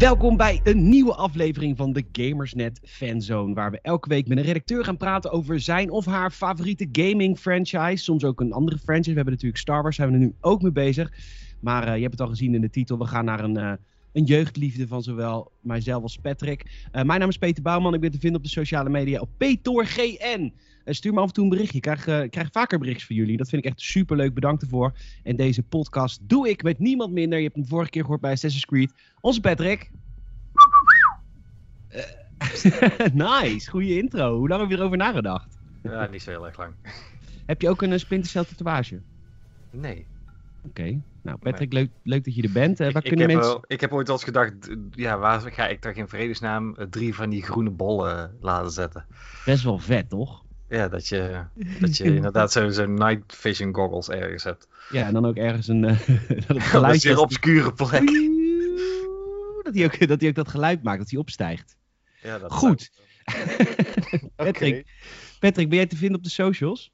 Welkom bij een nieuwe aflevering van de Gamersnet Fanzone, waar we elke week met een redacteur gaan praten over zijn of haar favoriete gaming franchise, soms ook een andere franchise. We hebben natuurlijk Star Wars, zijn we er nu ook mee bezig. Maar uh, je hebt het al gezien in de titel, we gaan naar een, uh, een jeugdliefde van zowel mijzelf als Patrick. Uh, mijn naam is Peter Bouwman, ik ben te vinden op de sociale media op PTORGN. stuur me af en toe een berichtje, ik krijg, ik krijg vaker berichtjes van jullie, dat vind ik echt super leuk, bedankt ervoor. En deze podcast doe ik met niemand minder, je hebt hem vorige keer gehoord bij Assassin's Creed, onze Patrick. nice, goede intro. Hoe lang heb je erover nagedacht? Ja, niet zo heel erg lang. Heb je ook een Splinter Cell tatoeage? Nee. Oké. Okay. Nou, Patrick, leuk, leuk dat je er bent. Uh, waar ik, kunnen ik, mensen... heb, ik heb ooit al eens gedacht, ja, waar ga ik daar in vredesnaam drie van die groene bollen laten zetten? Best wel vet, toch? Ja, dat je, dat je inderdaad zo'n zo night vision goggles ergens hebt. Ja, en dan ook ergens een... Uh, dat het geluid... Op een zeer obscure plek. Dat hij, ook, dat hij ook dat geluid maakt, dat hij opstijgt. Ja, dat Goed. Patrick, okay. Patrick, ben jij te vinden op de socials?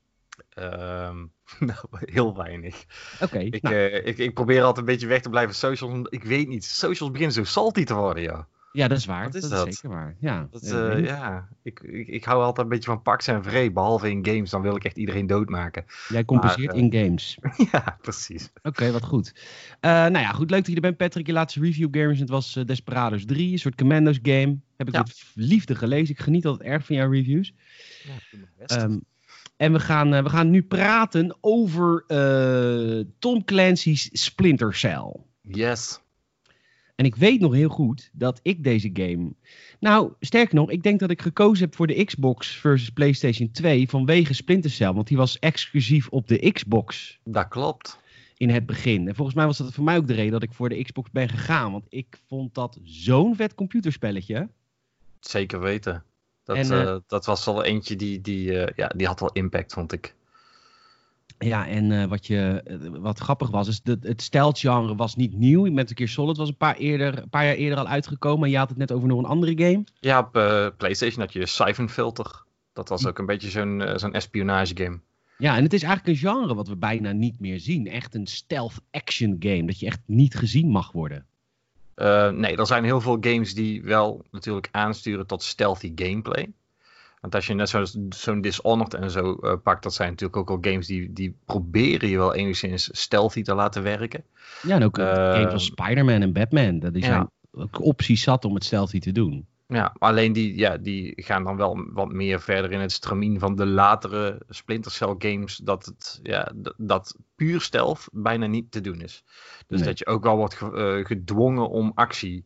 Um, nou, heel weinig. Oké. Okay, ik, nou. uh, ik, ik probeer altijd een beetje weg te blijven socials. Ik weet niet. Socials beginnen zo salty te worden, ja. Ja, dat is waar. Wat is dat, dat? is zeker waar. Ja, dat, uh, ja. Ik, ik, ik hou altijd een beetje van paks en vree. Behalve in games, dan wil ik echt iedereen doodmaken. Jij compenseert Maar, uh, in games. ja, precies. Oké, okay, wat goed. Uh, nou ja, goed. Leuk dat je er bent, Patrick. Je laatste review gamers, het was Desperados 3. Een soort Commandos game. Heb ik Ja. met liefde gelezen. Ik geniet altijd erg van jouw reviews. Ja, ik doe mijn best. Ehm, en we gaan, uh, we gaan nu praten over uh, Tom Clancy's Splinter Cell. yes. En ik weet nog heel goed dat ik deze game. Nou, sterker nog, ik denk dat ik gekozen heb voor de Xbox versus PlayStation 2 vanwege Splinter Cell. Want die was exclusief op de Xbox Dat klopt. in het begin. En volgens mij was dat voor mij ook de reden dat ik voor de Xbox ben gegaan. Want ik vond dat zo'n vet computerspelletje. Zeker weten. Dat, En, en, eh, dat was wel eentje die, die, uh, ja, die had wel impact, vond ik. Ja, en uh, wat, je, wat grappig was, is dat het stijlgenre was niet nieuw. Metal Gear Solid was een paar, eerder, een paar jaar eerder al uitgekomen. En je had het net over nog een andere game. Ja, op PlayStation had je Siphon Filter. Dat was ook een beetje zo'n zo'n espionage game. Ja, en het is eigenlijk een genre wat we bijna niet meer zien. Echt een stealth action game, dat je echt niet gezien mag worden. Uh, nee, er zijn heel veel games die wel natuurlijk aansturen tot stealthy gameplay. Want als je net zo'n zo Dishonored en zo uh, pakt, dat zijn natuurlijk ook al games die, die proberen je wel enigszins stealthy te laten werken. Ja, en ook uh, games als Spider-Man en Batman. Dat die zijn ja. ook opties zat om het stealthy te doen. Ja, alleen die, ja, die gaan dan wel wat meer verder in het stramien van de latere Splinter Cell games. Dat, het, ja, dat puur stealth bijna niet te doen is. Dus nee. dat je ook wel wordt ge, uh, gedwongen om actie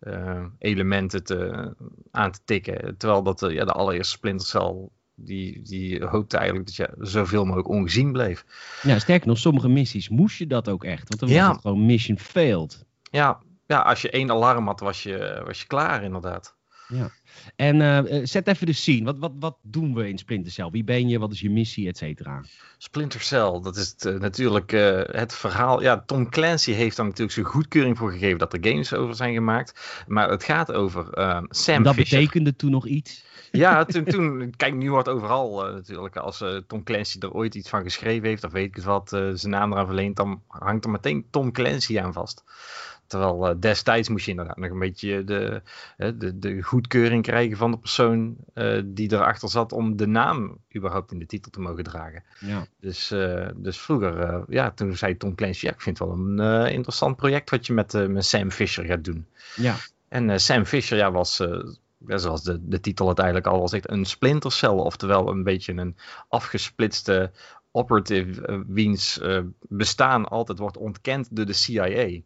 uh, elementen te, aan te tikken. Terwijl dat uh, ja, de allereerste Splinter Cell, die, die hoopte eigenlijk dat je zoveel mogelijk ongezien bleef. Ja, sterker nog, sommige missies moest je dat ook echt. Want dan was het gewoon mission failed. Ja, ja, als je één alarm had, was je, was je klaar inderdaad. Ja. En uh, zet even de scene. Wat, wat, wat doen we in Splinter Cell? Wie ben je? Wat is je missie, et cetera? Splinter Cell, dat is het, uh, natuurlijk uh, het verhaal. Ja, Tom Clancy heeft daar natuurlijk zijn goedkeuring voor gegeven dat er games over zijn gemaakt. Maar het gaat over Sam en dat Fisher. betekende toen nog iets? Ja, toen, toen kijk, nu wordt overal natuurlijk, als Tom Clancy er ooit iets van geschreven heeft, of weet ik het wat, zijn naam eraan verleent, dan hangt er meteen Tom Clancy aan vast. Terwijl uh, destijds moest je inderdaad nog een beetje de, de, de goedkeuring krijgen van de persoon uh, die erachter zat om de naam überhaupt in de titel te mogen dragen. Ja. Dus, uh, dus vroeger, ja, toen zei Tom Clancy, ja, ik vind het wel een interessant project wat je met, met Sam Fisher gaat doen. Ja. En Sam Fisher ja, was, zoals de, de titel het eigenlijk al was, een Splinter Cell, oftewel een beetje een afgesplitste operative wiens bestaan altijd wordt ontkend door de CIA.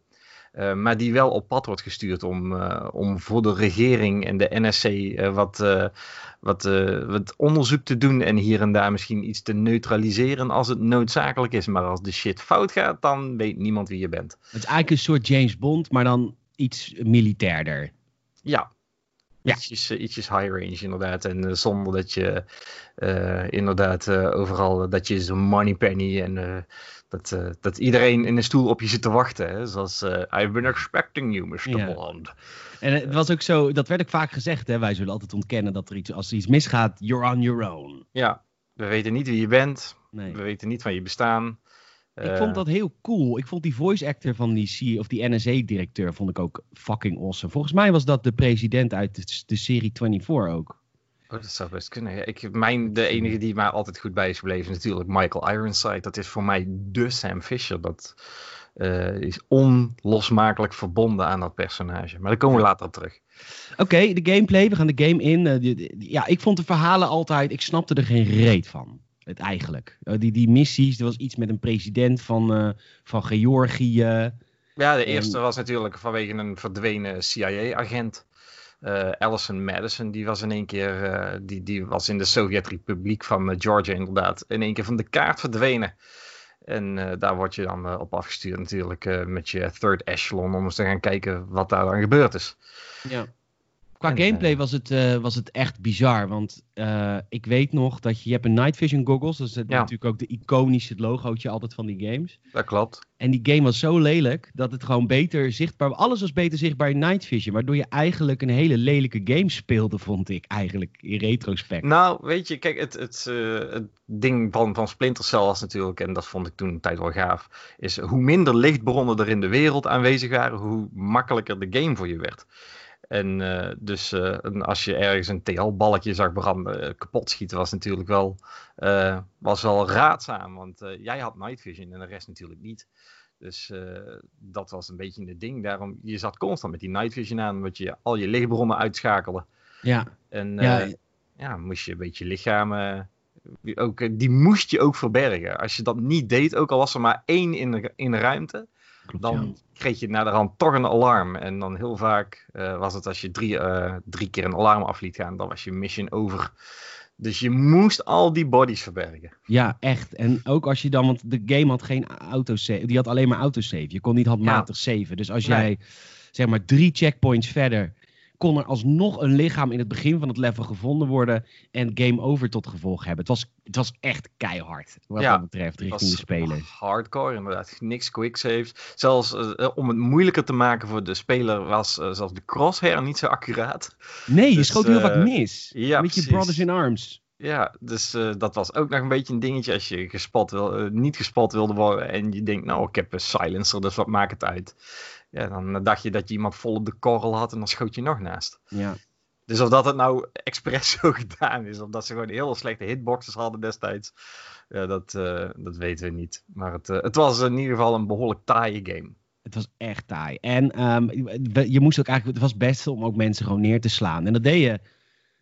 Uh, maar die wel op pad wordt gestuurd om, uh, om voor de regering en de NSC uh, wat, wat, wat onderzoek te doen en hier en daar misschien iets te neutraliseren als het noodzakelijk is. Maar als de shit fout gaat, dan weet niemand wie je bent. Het is eigenlijk een soort James Bond, maar dan iets militairder. Ja. Ja. Ietsjes, ietsjes high range inderdaad. En zonder dat je inderdaad overal dat je zo'n money penny en dat, uh, dat iedereen in een stoel op je zit te wachten. Hè? Zoals, uh, I've been expecting you, Mr. Ja. Bond. En het was ook zo, dat werd ook vaak gezegd, hè? wij zullen altijd ontkennen dat er iets, als er iets misgaat, you're on your own. Ja, we weten niet wie je bent. Nee. We weten niet van je bestaan. Ik vond dat heel cool. Ik vond die voice actor van die, C of die NSA-directeur vond ik ook fucking awesome. Volgens mij was dat de president uit de, de serie 24 ook. Oh, dat zou best kunnen. Ik, mijn, de enige die mij altijd goed bij is gebleven is natuurlijk Michael Ironside. Dat is voor mij de Sam Fisher. Dat uh, is onlosmakelijk verbonden aan dat personage. Maar daar komen we later op terug. Oké, de gameplay. We gaan de game in. Uh, ja, ik vond de verhalen altijd... Ik snapte er geen reet van. Het eigenlijk. Uh, die, die missies, er was iets met een president van, van Georgië. Ja, de eerste was natuurlijk vanwege een verdwenen CIA-agent. Uh, Allison Madison, die was in één keer, uh, die, die was in de Sovjet-Republiek van uh, Georgia inderdaad, in één keer van de kaart verdwenen. En daar word je dan op afgestuurd natuurlijk met je third echelon om eens te gaan kijken wat daar dan gebeurd is. Ja. Qua gameplay eh, was, het, uh, was het echt bizar. Want uh, ik weet nog dat je, je hebt een night vision goggles. Dat is natuurlijk ook de iconische logootje altijd van die games. Dat klopt. En die game was zo lelijk dat het gewoon beter zichtbaar was. Alles was beter zichtbaar in night vision. Waardoor je eigenlijk een hele lelijke game speelde, vond ik eigenlijk in retrospect. Nou, weet je, kijk, het, het, uh, het ding van, van Splinter Cell was natuurlijk, en dat vond ik toen een tijd wel gaaf, is hoe minder lichtbronnen er in de wereld aanwezig waren, hoe makkelijker de game voor je werd. En uh, dus uh, als je ergens een TL-balletje zag branden, uh, kapot schieten, was natuurlijk wel, was wel raadzaam. Want jij had night vision en de rest natuurlijk niet. Dus dat was een beetje het ding. Daarom, je zat constant met die night vision aan, wat je al je lichtbronnen uitschakelen. Ja. En ja. ja, moest je een beetje lichamen. ook, die moest je ook verbergen. Als je dat niet deed, ook al was er maar één in de, in de ruimte, dan kreeg je naar de rand toch een alarm. En dan heel vaak uh, was het als je drie, uh, drie keer een alarm af liet gaan, dan was je mission over. Dus je moest al die bodies verbergen. Ja, echt. En ook als je dan, want de game had geen autosave, die had alleen maar autosave. Je kon niet handmatig ja. saven. Dus als jij, zeg maar, drie checkpoints verder kon er alsnog een lichaam in het begin van het level gevonden worden en game over tot gevolg hebben. Het was, het was echt keihard wat ja, dat betreft richting de spelers. Hardcore inderdaad, niks quick saves. Zelfs uh, om het moeilijker te maken voor de speler was uh, zelfs de crosshair niet zo accuraat. Nee, je dus, schoot heel vaak mis. Ja, Met je brothers in arms. Ja, dus uh, dat was ook nog een beetje een dingetje als je gespot wil, uh, niet gespot wilde worden en je denkt, nou, ik heb een silencer, dus wat maakt het uit? Ja, dan dacht je dat je iemand vol op de korrel had en dan schoot je nog naast. Ja. Dus of dat het nou expres zo gedaan is, of dat ze gewoon heel slechte hitboxes hadden destijds, ja, dat, uh, dat weten we niet. Maar het, het was in ieder geval een behoorlijk taaie game. Het was echt taai. En um, je moest ook eigenlijk, het was best om ook mensen gewoon neer te slaan. En dat deed je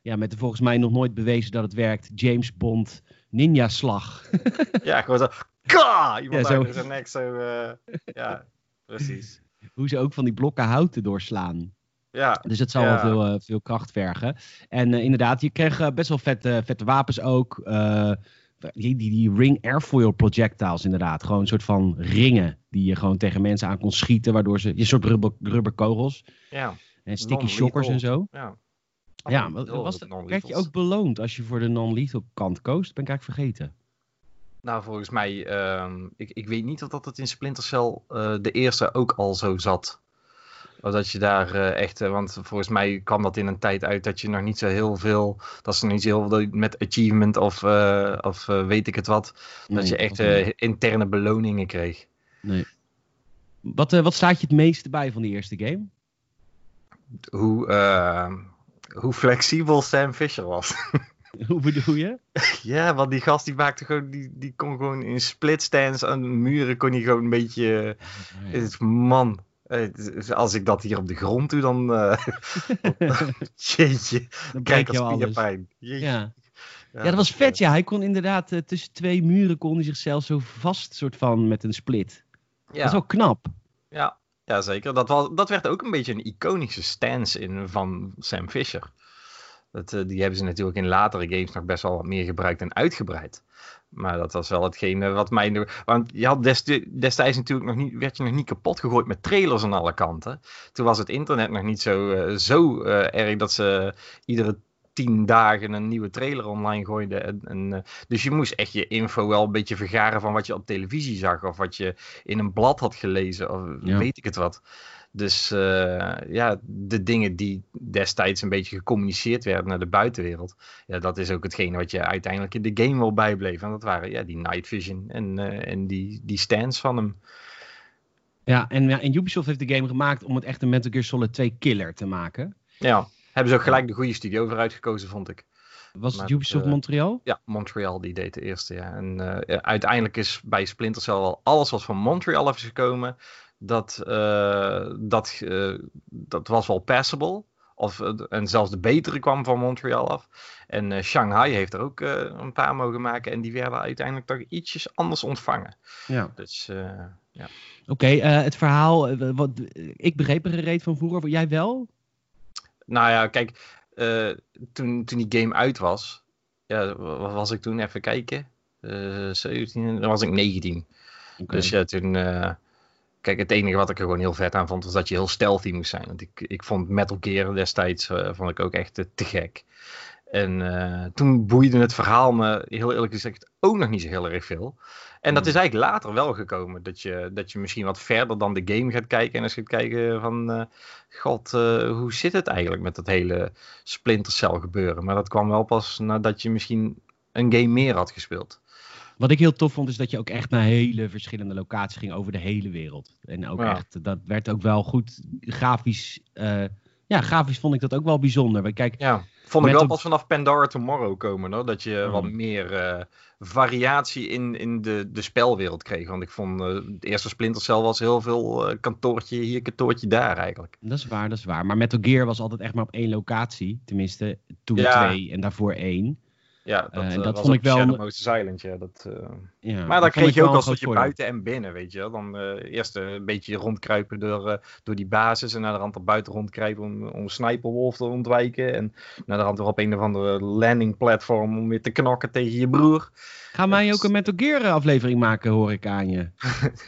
ja, met de volgens mij nog nooit bewezen dat het werkt. James Bond ninja slag. ja, gewoon zo. Ka! Iemand ja, zo. zijn nek zo. Uh, ja, precies. Hoe ze ook van die blokken hout doorslaan. Ja. Dus het zal ja. wel veel, uh, veel kracht vergen. En uh, inderdaad, je kreeg uh, best wel vette, vette wapens ook. die, die, die ring airfoil projectiles inderdaad. Gewoon een soort van ringen die je gewoon tegen mensen aan kon schieten. Waardoor ze, je soort rubber, rubberkogels. Ja. En sticky shockers en zo. Ja. Ja, was dat, werd je ook beloond als je voor de non-lethal kant koos? Dat ben ik eigenlijk vergeten. Nou, volgens mij, um, ik, ik weet niet of dat het in Splinter Cell uh, de eerste ook al zo zat. Of dat je daar uh, echt, uh, want volgens mij kwam dat in een tijd uit dat je nog niet zo heel veel, dat ze nog niet zo heel veel met achievement of, of weet ik het wat, nee, dat je echt interne beloningen kreeg. Nee. Wat, wat staat je het meeste bij van die eerste game? Hoe, ehm, hoe flexibel Sam Fisher was. Hoe bedoel je? ja, want die gast die maakte gewoon, die, die kon gewoon in split stands aan muren kon hij gewoon een beetje, oh, ja. man, als ik dat hier op de grond doe, dan, uh, jeetje, dan kijk als spierpijn. Ja. ja. Ja, dat was vet, ja. Hij kon inderdaad uh, tussen twee muren kon hij zichzelf zo vast, soort van, met een split. Ja. Dat is ook knap. Ja, ja zeker. Dat, was, dat werd ook een beetje een iconische stance in van Sam Fisher. Dat, uh, die hebben ze natuurlijk in latere games nog best wel wat meer gebruikt en uitgebreid. Maar dat was wel hetgene wat mij. Want je had destijds natuurlijk nog niet, werd je nog niet kapot gegooid met trailers aan alle kanten. Toen was het internet nog niet zo, uh, zo uh, erg dat ze iedere tien dagen een nieuwe trailer online gooide. En, en, eh, dus je moest echt je info wel een beetje vergaren van wat je op televisie zag. Of wat je in een blad had gelezen. Of weet ik het wat. Dus uh, ja, de dingen die destijds een beetje gecommuniceerd werden naar de buitenwereld. Ja, dat is ook hetgene wat je uiteindelijk in de game wil bijbleven. En dat waren ja, die night vision en, uh, en die, die stands van hem. Ja en, ja, en Ubisoft heeft de game gemaakt om het echt een Metal Gear Solid 2 killer te maken. Ja, hebben ze ook gelijk de goede studio voor uitgekozen, vond ik. Was het Ubisoft uh, Montreal? Ja, Montreal die deed de eerste, ja. En uh, uiteindelijk is bij Splinter Cell wel alles wat van Montreal is gekomen, dat, uh, dat, dat was wel passable. Of, en zelfs de betere kwam van Montreal af. En Shanghai heeft er ook een paar mogen maken. En die werden uiteindelijk toch ietsjes anders ontvangen. Ja. Dus ja. Oké, okay, het verhaal. wat, ik begreep er gereed van vroeger. Jij wel? Nou ja, kijk, uh, toen, toen die game uit was, ja, wat was ik toen? Even kijken. Uh, 17, dan was ik 19. Okay. Dus ja, toen. Uh, kijk, het enige wat ik er gewoon heel vet aan vond, was dat je heel stealthy moest zijn. Want ik, ik vond Metal Gear destijds vond ik ook echt te gek. En toen boeide het verhaal me heel eerlijk gezegd ook nog niet zo heel erg veel. En dat is eigenlijk later wel gekomen. Dat je, dat je misschien wat verder dan de game gaat kijken. En eens gaat kijken van... Uh, God, uh, hoe zit het eigenlijk met dat hele Splinter Cell gebeuren? Maar dat kwam wel pas nadat je misschien een game meer had gespeeld. Wat ik heel tof vond, is dat je ook echt naar hele verschillende locaties ging over de hele wereld. En ook ja. echt, dat werd ook wel goed grafisch... Uh, ja, grafisch vond ik dat ook wel bijzonder. Kijk, ja, vond ik wel pas vanaf Pandora Tomorrow komen. Hoor, dat je wat meer uh, variatie in, in de, de spelwereld kreeg. Want ik vond uh, de eerste Splinter Cell was heel veel kantoortje hier, kantoortje daar eigenlijk. Dat is waar, dat is waar. Maar Metal Gear was altijd echt maar op één locatie. Tenminste, toen ja. twee en daarvoor één. Ja, dat, uh, dat vond ik wel. Shadow Most Silent, ja. Dat, uh... ja maar dan kreeg je ook als dat je buiten en binnen, weet je. Dan uh, eerst een beetje rondkruipen door, door die basis en naar de rand er buiten rondkruipen om, om Sniperwolf te ontwijken. En naar de rand weer op een of andere landing platform om weer te knokken tegen je broer. Gaan wij ook een Metal Gear aflevering maken, hoor ik aan je?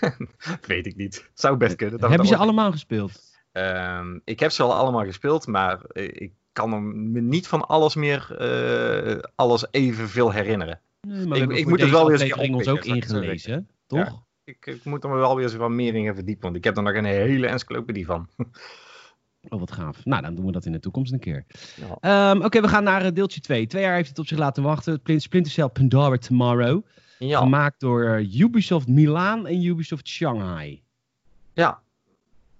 weet ik niet. Zou best kunnen. Dat Hebben ze allemaal gespeeld? Um, ik heb ze al allemaal gespeeld, maar ik kan me niet van alles meer uh, alles evenveel herinneren. Nee, maar ik, ik moet er wel weer eens ons ook ingelezen, toch? Ja, ik, ik, moet er wel weer eens wat meer in verdiepen, want ik heb er nog een hele encyclopedie van. Oh, wat gaaf. Nou, dan doen we dat in de toekomst een keer. Ja. Um, Oké, okay, we gaan naar uh, deeltje 2. Twee jaar heeft het op zich laten wachten. Splinter Cell Pandora Tomorrow. Ja. Gemaakt door uh, Ubisoft Milaan en Ubisoft Shanghai. Ja,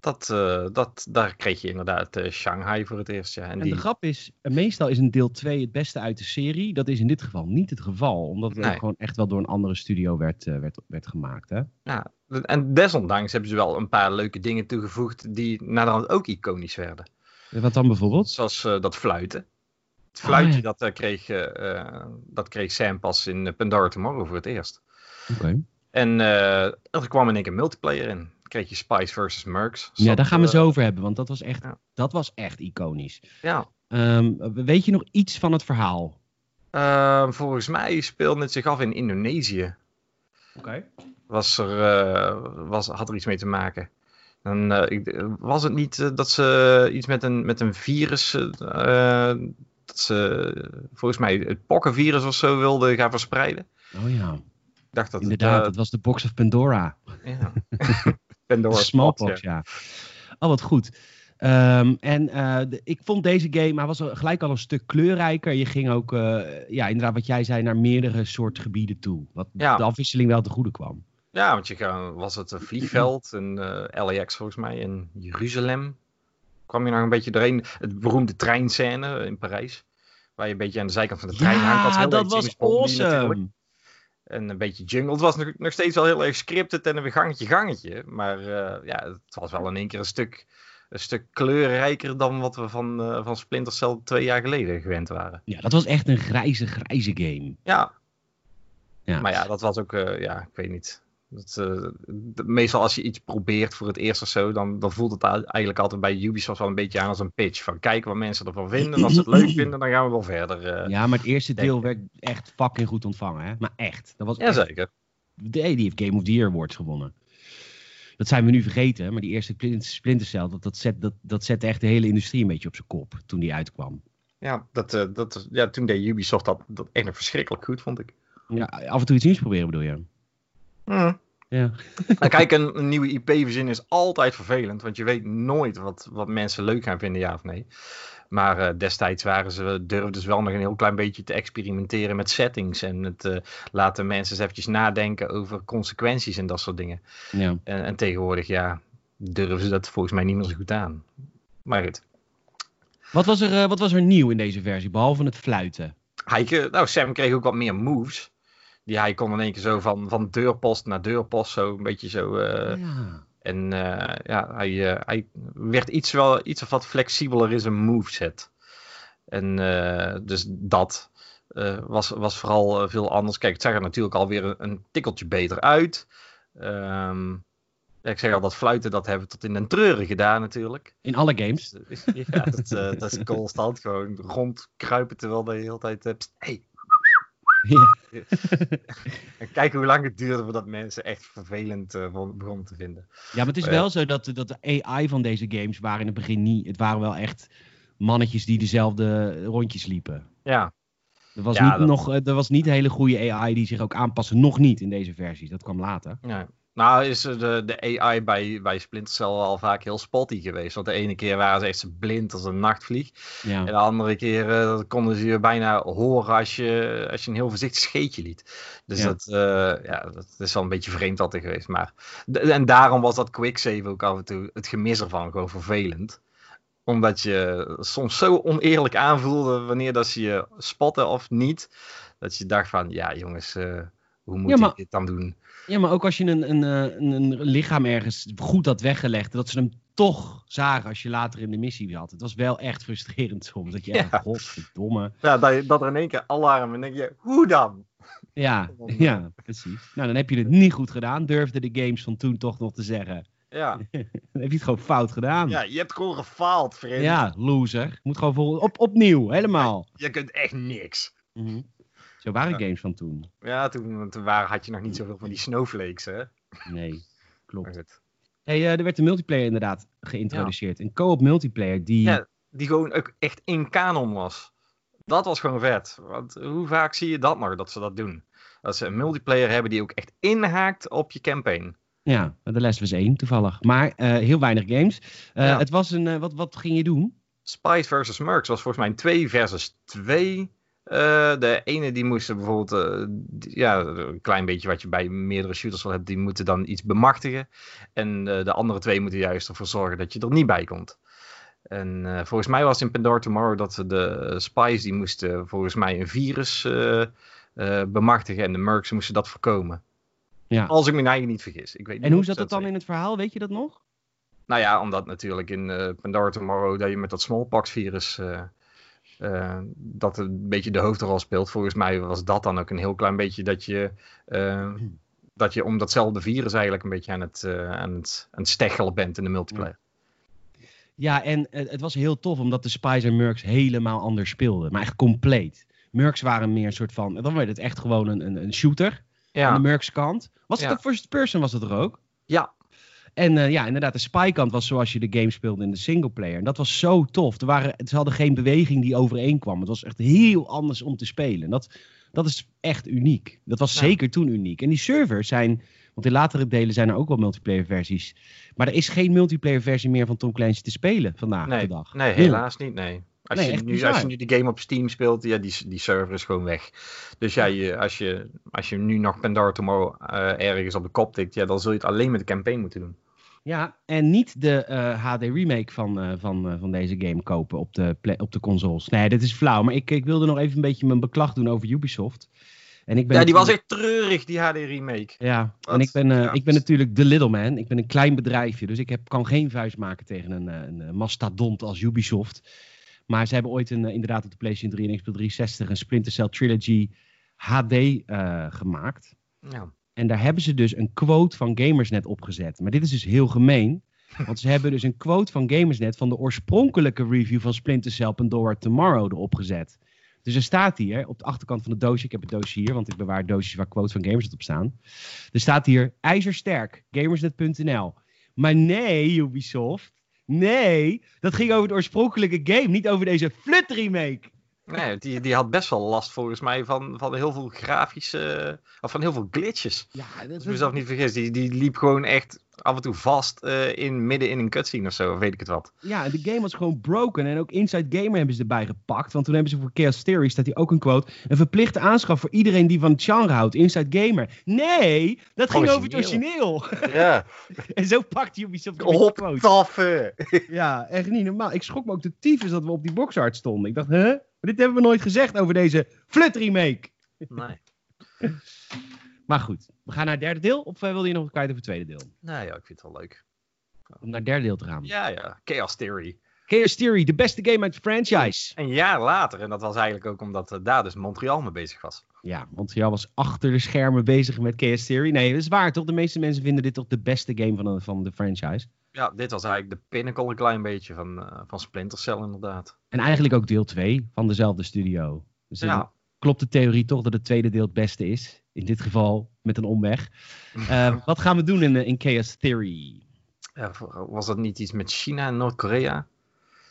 dat, uh, dat, daar kreeg je inderdaad uh, Shanghai voor het eerst. Ja. En, die... de grap is, meestal is een deel 2 het beste uit de serie. Dat is in dit geval niet het geval. Omdat het nee. ook gewoon echt wel door een andere studio werd, uh, werd, werd gemaakt. Hè? Ja, en desondanks hebben ze wel een paar leuke dingen toegevoegd die naderhand ook iconisch werden. Wat dan bijvoorbeeld? Zoals dat fluiten. Het fluitje, oh, ja. dat, kreeg, dat kreeg Sam pas in Pandora Tomorrow voor het eerst. Oké. Okay. En er kwam in één keer multiplayer in kreeg je Spice versus Mercs. Ja, daar gaan we zo over hebben, want dat was echt, ja. dat was echt iconisch. Ja. Um, weet je nog iets van het verhaal? Uh, volgens mij speelde het zich af in Indonesië. Oké. Okay. Was er, uh, was, had er iets mee te maken. Dan, uh, ik, was het niet dat ze iets met een, met een virus. dat ze volgens mij het pokkenvirus of zo wilden gaan verspreiden? Oh ja. Ik dacht dat Inderdaad, het, dat was de Box of Pandora. Ja. Pandora Smallpox, ja. Oh, wat goed. Um, en uh, de, ik vond deze game, hij was gelijk al een stuk kleurrijker. Je ging ook, uh, ja, inderdaad wat jij zei, naar meerdere soorten gebieden toe. Wat ja. de afwisseling wel te goede kwam. Ja, want je was het een vliegveld, een uh, LAX volgens mij, in Jeruzalem. Kwam je nog een beetje doorheen. Het beroemde treinscène in Parijs. Waar je een beetje aan de zijkant van de trein ja, hangt. Ja, dat was awesome. En een beetje jungle. Het was nog, nog steeds wel heel erg scripted en een gangetje gangetje. Maar uh, ja, het was wel in één keer een stuk, een stuk kleurrijker dan wat we van, uh, van Splinter Cell twee jaar geleden gewend waren. Ja, dat was echt een grijze, grijze game. Ja. ja. Maar ja, dat was ook, uh, ja, ik weet niet. Dat, uh, meestal als je iets probeert voor het eerst of zo, dan, dan voelt het eigenlijk altijd bij Ubisoft wel een beetje aan als een pitch. Van kijken wat mensen ervan vinden. En als ze het leuk vinden, dan gaan we wel verder. Uh, ja, maar het eerste deel werd echt fucking goed ontvangen. Hè? Maar echt. Dat was Jazeker. De, die heeft Game of the Year Awards gewonnen. Dat zijn we nu vergeten, maar die eerste Splinter Cell, dat, dat, zet, dat, dat zette echt de hele industrie een beetje op zijn kop toen die uitkwam. Ja, dat, uh, dat, ja, toen deed Ubisoft dat, dat echt verschrikkelijk goed, vond ik. Ja, af en toe iets nieuws proberen bedoel je? Mm. Ja. Nou, kijk, een, een nieuwe IP verzinnen is altijd vervelend, want je weet nooit wat, wat mensen leuk gaan vinden, ja of nee. Maar uh, destijds waren ze, durfden ze wel nog een heel klein beetje te experimenteren met settings. En het uh, laten mensen eens eventjes nadenken over consequenties en dat soort dingen. Ja. En, en, tegenwoordig, ja, durven ze dat volgens mij niet meer zo goed aan. Maar goed. Wat was er, uh, wat was er nieuw in deze versie, behalve het fluiten? Hij, nou, Sam kreeg ook wat meer moves. Die hij kon in één keer zo van, van deurpost naar deurpost, zo een beetje zo. ja. En uh, ja, hij, uh, hij werd iets, wel, iets of wat flexibeler in zijn moveset. En dus dat was, was vooral veel anders. Kijk, het zag er natuurlijk alweer een, een tikkeltje beter uit. Um, ik zeg al, dat fluiten, dat hebben we tot in den treuren gedaan natuurlijk. In alle games? ja, dat, dat is constant gewoon rondkruipen terwijl je de hele tijd hebt. Hey. en kijk hoe lang het duurde voordat mensen echt vervelend uh, begonnen te vinden. Ja, maar het is uh, wel zo dat, dat de AI van deze games waren in het begin niet. Het waren wel echt mannetjes die dezelfde rondjes liepen. Ja. Er was, Ja, niet, dat- nog, er was niet hele goede AI die zich ook aanpassen. Nog niet in deze versies. Dat kwam later. ja. Nou is de, de AI bij, bij Splinter Cell al vaak heel spotty geweest. Want de ene keer waren ze echt zo blind als een nachtvlieg. Ja. En de andere keer eh, konden ze je bijna horen als je, als je een heel voorzichtig scheetje liet. Dus Ja. dat, eh, ja, dat is wel een beetje vreemd altijd geweest. Maar, en daarom was dat quicksave ook af en toe het gemis ervan gewoon vervelend. Omdat je soms zo oneerlijk aanvoelde wanneer dat ze je spotten of niet. Dat je dacht van, ja jongens, eh, hoe moet Ja, maar- ik dit dan doen? Ja, maar ook als je een, een, eh, een, een lichaam ergens goed had weggelegd, dat ze hem toch zagen als je later in de missie had. Het was wel echt frustrerend soms. Dat je echt, Ja. godverdomme. Ja, dat, je- dat er in één keer alarm en denk je, hoe dan? Ja, ja, precies. Nou, dan heb je het niet goed gedaan, durfde de games van toen toch nog te zeggen. Ja, Dan heb je het gewoon fout gedaan. ja je hebt gewoon gefaald, vriend. Ja, loser. Moet gewoon vol, op, opnieuw, helemaal. Je kunt echt niks. Mhm. Zo waren Ja. games van toen. Ja, toen, toen waren, had je nog niet zoveel van die snowflakes, hè? Nee, klopt. Hey, eh, er werd een multiplayer inderdaad geïntroduceerd. Een co-op multiplayer die... Ja, die gewoon ook echt in kanon was. Dat was gewoon vet. Want hoe vaak zie je dat nog, dat ze dat doen? Dat ze een multiplayer hebben die ook echt inhaakt op je campaign. Ja, de les was één toevallig. Maar eh, heel weinig games. Eh, Ja. Het was een... wat, wat ging je doen? Spice versus Mercs was volgens mij een 2 versus 2. De ene die moesten bijvoorbeeld, eh, ja, een klein beetje wat je bij meerdere shooters wel hebt, die moeten dan iets bemachtigen. En eh, de andere twee moeten juist ervoor zorgen dat je er niet bij komt. En eh, volgens mij was in Pandora Tomorrow dat de Spice die moesten volgens mij een virus eh, eh, bemachtigen en de Mercs moesten dat voorkomen. Ja. Als ik me eigenlijk niet vergis. Ik weet niet En hoe zat het dan in het verhaal? Weet je dat nog? Nou ja, omdat natuurlijk in eh Pandora Tomorrow dat je met dat smallpox-virus eh, eh, dat een beetje de hoofdrol speelt. Volgens mij was dat dan ook een heel klein beetje dat je, eh, dat je om datzelfde virus eigenlijk een beetje aan het, eh, aan het, aan het steggelen bent in de multiplayer. Ja, en het was heel tof omdat de Spice en Mercs helemaal anders speelden. Maar echt compleet. Mercs waren meer een soort van... Dan werd het echt gewoon een, een, een shooter aan de Mercs kant. Was het Ja. ook first person was het er ook? ja, En eh, ja, inderdaad, de spy-kant was zoals je de game speelde in de singleplayer. En dat was zo tof. Er waren, ze hadden geen beweging die overeenkwam. Het was echt heel anders om te spelen. En dat, dat is echt uniek. Dat was Ja. zeker toen uniek. En die servers zijn, want in latere delen zijn er ook wel multiplayer versies. Maar er is geen multiplayer versie meer van Tom Clancy te spelen vandaag nee, de dag. nee, helaas niet, nee. Als, Nee, je nu, bizar. als je nu de game op Steam speelt, ja, die, die server is gewoon weg. Dus ja, je, als, je, als je nu nog Pandora Tomorrow eh, ergens op de kop tikt, ja, dan zul je het alleen met de campaign moeten doen. Ja, en niet de eh, HD remake van, eh, van, eh, van deze game kopen op de, op de consoles. Nee, dit is flauw. Maar ik, ik wilde nog even een beetje mijn beklag doen over Ubisoft. En ik ben Ja, die was echt treurig, die HD remake. Ja, Wat? en ik ben, eh, Ja, ik ben natuurlijk de little man. Ik ben een klein bedrijfje, dus ik heb, kan geen vuist maken tegen een, eh, een, eh, mastodont als Ubisoft. Maar ze hebben ooit een, eh, inderdaad op de PlayStation 3 en Xbox 360 een Splinter Cell Trilogy HD eh, gemaakt. Ja. En daar hebben ze dus een quote van Gamersnet opgezet. Maar dit is dus heel gemeen. Want ze hebben dus een quote van Gamersnet van de oorspronkelijke review van Splinter Cell Pandora Tomorrow erop gezet. Dus er staat hier, op de achterkant van het doosje, ik heb het doosje hier, want ik bewaar doosjes waar quotes van Gamersnet op staan. Er staat hier, ijzersterk, gamersnet.nl. Maar nee, Ubisoft, nee, dat ging over de oorspronkelijke game, niet over deze flut remake. Nee, die, die had best wel last volgens mij van, van heel veel grafische, of van heel veel glitches. Ja, dat is ik mezelf niet vergis, die, die liep gewoon echt af en toe vast eh, in, midden in een cutscene of zo, of weet ik het wat. Ja, de game was gewoon broken. En ook Inside Gamer hebben ze erbij gepakt. Want toen hebben ze voor Chaos Theory, staat hier ook een quote. Een verplichte aanschaf voor iedereen die van het genre houdt. Inside Gamer. Nee, dat ging over het origineel. Ja, en zo pakt Ubisoft op quote. taffen. Ja, echt niet normaal. Ik schrok me ook de tyfus dat we op die boxart stonden. Ik dacht, huh? Dit hebben we nooit gezegd over deze Flut remake. Nee. Maar goed, we gaan naar het derde deel. Of eh, wil je nog kijken over het tweede deel? Nou ja, ik vind het wel leuk. Om naar het derde deel te gaan. Ja, ja. Chaos Theory. Chaos Theory, de beste game uit de franchise. Een jaar later, en dat was eigenlijk ook omdat eh, daar dus Montreal mee bezig was. Ja, Montreal was achter de schermen bezig met Chaos Theory. Nee, dat is waar toch? De meeste mensen vinden dit toch de beste game van de, van de franchise. Ja, dit was eigenlijk de pinnacle een klein beetje van, eh, van Splinter Cell inderdaad. En eigenlijk ook deel 2 van dezelfde studio. Dus Ja, klopt de theorie toch dat het tweede deel het beste is. In dit geval met een omweg. Eh, wat gaan we doen in, eh, in Chaos Theory? Ja, was dat niet iets met China en Noord-Korea?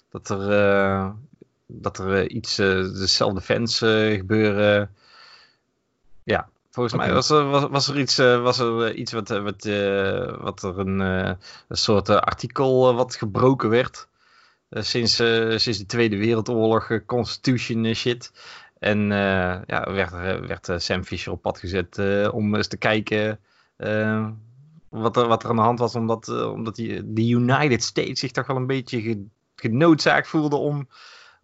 Dat er, eh, dat er iets, de self-defense eh, gebeuren. Ja, volgens mij was er, was, was er iets, eh, was er eh, iets wat, eh, wat, eh, wat er een, eh, een soort eh, artikel eh, wat gebroken werd. Eh, sinds, eh, sinds de Tweede Wereldoorlog, eh, Constitution eh, shit. En eh, ja, werd, er- werd eh, Sam Fisher op pad gezet eh, om eens te kijken eh, wat, er, wat er aan de hand was. Omdat, eh, omdat die, de United States zich toch wel een beetje ge- genoodzaakt voelde om,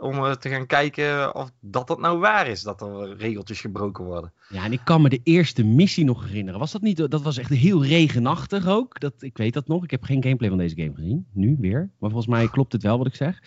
om eh, te gaan kijken of dat dat nou waar is. Dat er regeltjes gebroken worden. Ja, en ik kan me de eerste missie nog herinneren. Was dat niet? Dat was echt heel regenachtig ook. Dat, ik weet dat nog. Ik heb geen gameplay van deze game gezien. Nu weer. Maar volgens mij klopt het wel wat ik zeg.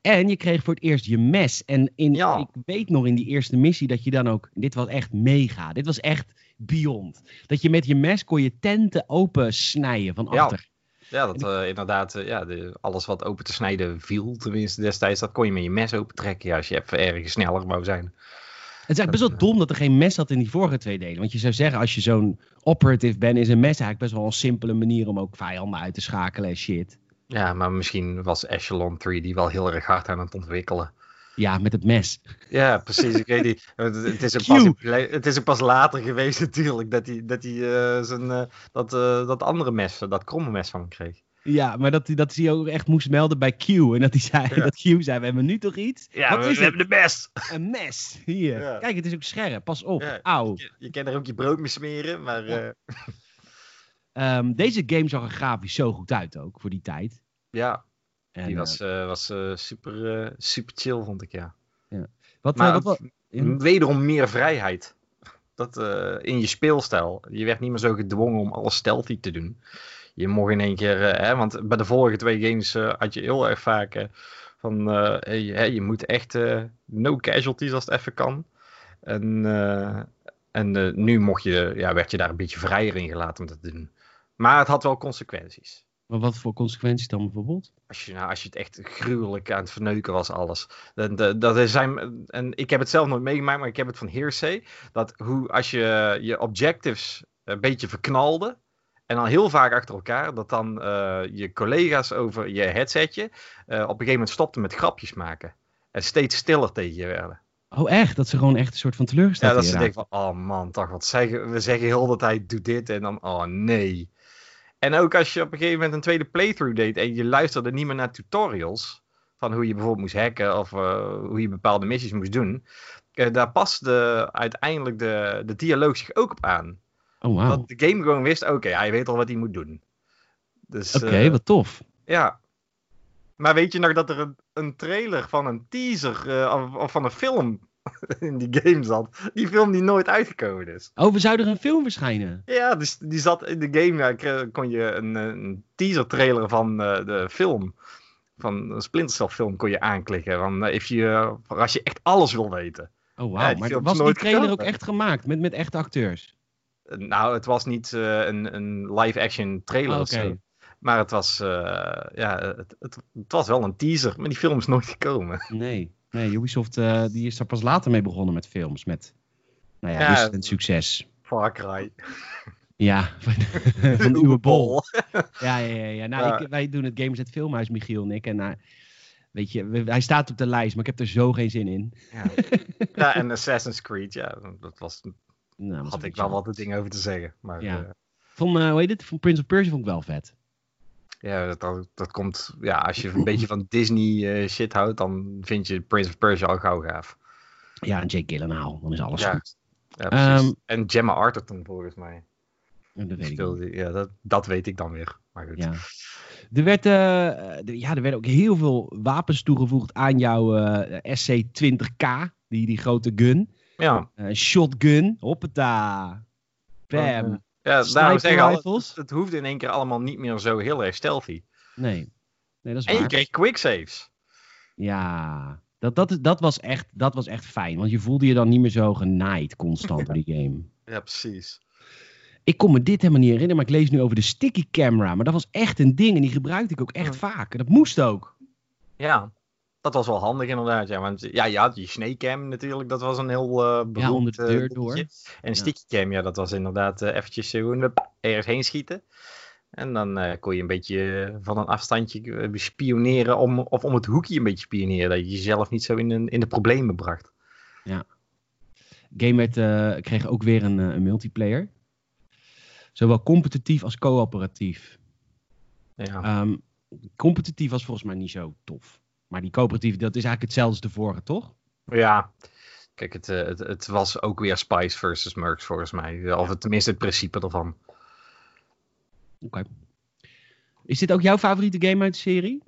En je kreeg voor het eerst je mes. En in, Ja. ik weet nog in die eerste missie dat je dan ook. Dit was echt mega. Dit was echt beyond. Dat je met je mes kon je tenten open snijden van achter. Ja, dat eh, inderdaad, eh, ja, de, alles wat open te snijden viel, tenminste destijds, dat kon je met je mes opentrekken. Ja, als je even ergens sneller wou zijn. Het is eigenlijk best wel dom dat er geen mes zat in die vorige twee delen. Want je zou zeggen, als je zo'n operative bent, is een mes eigenlijk best wel een simpele manier om ook vijanden uit te schakelen en shit. Ja, maar misschien was Echelon 3 die wel heel erg hard aan het ontwikkelen. Ja, met het mes. Ja, precies. Ik weet niet. Het, is Q. pas, het is pas later geweest natuurlijk dat hij dat, hij, eh, zijn, eh, dat, eh, dat andere mes, dat kromme mes van hem kreeg. Ja, maar dat, hij- dat hij ook echt moest melden bij Q. En dat hij zei, Ja. dat Q zei, we hebben nu toch iets? Ja, Wat we, is we hebben de mes. Een mes. Hier. Ja. Kijk, het is ook scherp. Pas op. Ja. Auw. Je, je kan er ook je brood mee smeren, maar eh, Ehm, deze game zag er grafisch zo goed uit ook, voor die tijd. ja, En, die eh, was, eh, was eh, super, super chill, vond ik, ja. wat, maar wat, ja. Wederom meer vrijheid. Dat, in je speelstijl. Je werd niet meer zo gedwongen om alles stealthy te doen. Je mocht in één keer, hè, want bij de vorige twee games had je heel erg vaak van, hè, je moet echt no casualties als het even kan. En, en nu mocht je, ja, werd je daar een beetje vrijer in gelaten om dat te doen. Maar het had wel consequenties. Maar wat voor consequenties dan bijvoorbeeld? Als je, nou, als je het echt gruwelijk aan het verneuken was, alles. Dat, dat zijn, en ik heb het zelf nooit meegemaakt, maar ik heb het van Hearsay. Dat hoe, als je je objectives een beetje verknalde. En dan heel vaak achter elkaar. Dat dan eh, je collega's over je headsetje. eh, op een gegeven moment stopten met grapjes maken. En steeds stiller tegen je werden. Oh, echt? Dat ze gewoon echt een soort van teleurgesteld Ja, dat ze denken van, oh man, toch wat zeggen. We zeggen heel de tijd, doe dit. En dan, oh nee. En ook als je op een gegeven moment een tweede playthrough deed. En je luisterde niet meer naar tutorials. Van hoe je bijvoorbeeld moest hacken. Of eh, hoe je bepaalde missies moest doen. eh, daar paste uiteindelijk de, de dialoog zich ook op aan. Oh, wauw. Dat de game gewoon wist, oké, hij weet al wat hij moet doen. Dus, Oké, eh, wat tof. ja. Maar weet je nog dat er een, een trailer van een teaser of, of van een film in die game zat? Die film die nooit uitgekomen is. Oh, we zouden er een film verschijnen. Ja, dus die zat in de game. Ja, kre- kon je een, eh, een teaser trailer van eh, de film. Van een Splinter Cell film kon je aanklikken. Van, eh, if je, voor als je echt alles wil weten. Oh, wauw. maar was die trailer ook echt gemaakt? Met, met echte acteurs? Eh, Nou, het was niet eh, een, een live-action trailer Oh, of zo. Maar het was, eh, ja, het, het, het was wel een teaser. Maar die film is nooit gekomen. Nee. Nee, Ubisoft eh, die is er pas later mee begonnen met films. Met, nou ja, Ja, instant succes. Far Cry. Ja, van, van bol. Bol. Ja, ja, ja. ja. Nou, Ja. Ik, wij doen het Games het Filmhuis, Michiel en ik. En nou, weet je, we- hij staat op de lijst, maar ik heb er zo geen zin in. Ja. ja, en Assassin's Creed, ja, dat was, Nou, had een ik wel wat dingen over te zeggen. Maar Ja. Van, eh, hoe heet het? Van Prince of Persia vond ik wel vet. Ja dat, dat, dat komt, ja, als je een beetje van Disney eh, shit houdt, dan vind je Prince of Persia al gauw gaaf. Ja, en Jake Gyllenhaal, dan is alles Ja. goed. Ja, precies. Ehm, en Gemma Arterton volgens mij. En Dat weet ik ja, dat, dat weet ik dan weer. Maar goed. Ja. Er, werd, eh, ja, er werden ook heel veel wapens toegevoegd aan jouw eh, SC-20K, die, die grote gun. Ja, shotgun, hoppata. Bam. Ja daarom zeg ik al, het, het hoeft in één keer allemaal niet meer zo heel erg stealthy. Nee. nee, dat is En je waar. kreeg quick saves. Ja, dat, dat, dat, was echt, dat was echt fijn. Want je voelde je dan niet meer zo genaaid constant door die game. Ja, precies. Ik kon me dit helemaal niet herinneren, maar ik lees nu over de sticky camera. Maar dat was echt een ding en die gebruikte ik ook echt Ja. vaak. En dat moest ook. Ja, dat was wel handig inderdaad. Ja, want ja, je had je snakecam natuurlijk, dat was een heel eh beroemd, onder de eh, deur door. En Ja. sticky ja, dat was inderdaad eh, eventjes ergens heen schieten. En dan kon je een beetje van een afstandje spioneren, om, of om het hoekje een beetje spioneren, dat je jezelf niet zo in, een, in de problemen bracht. Game werd, kreeg ook weer een, een multiplayer. Zowel competitief als coöperatief. Ja. Ehm, competitief was volgens mij niet zo tof. Maar die coöperatief, dat is eigenlijk hetzelfde als de vorige, toch? Ja, kijk, het, eh, het, het was ook weer Spice versus Mercs volgens mij. Of het, tenminste het principe ervan. Oké. Is dit ook jouw favoriete game uit de serie?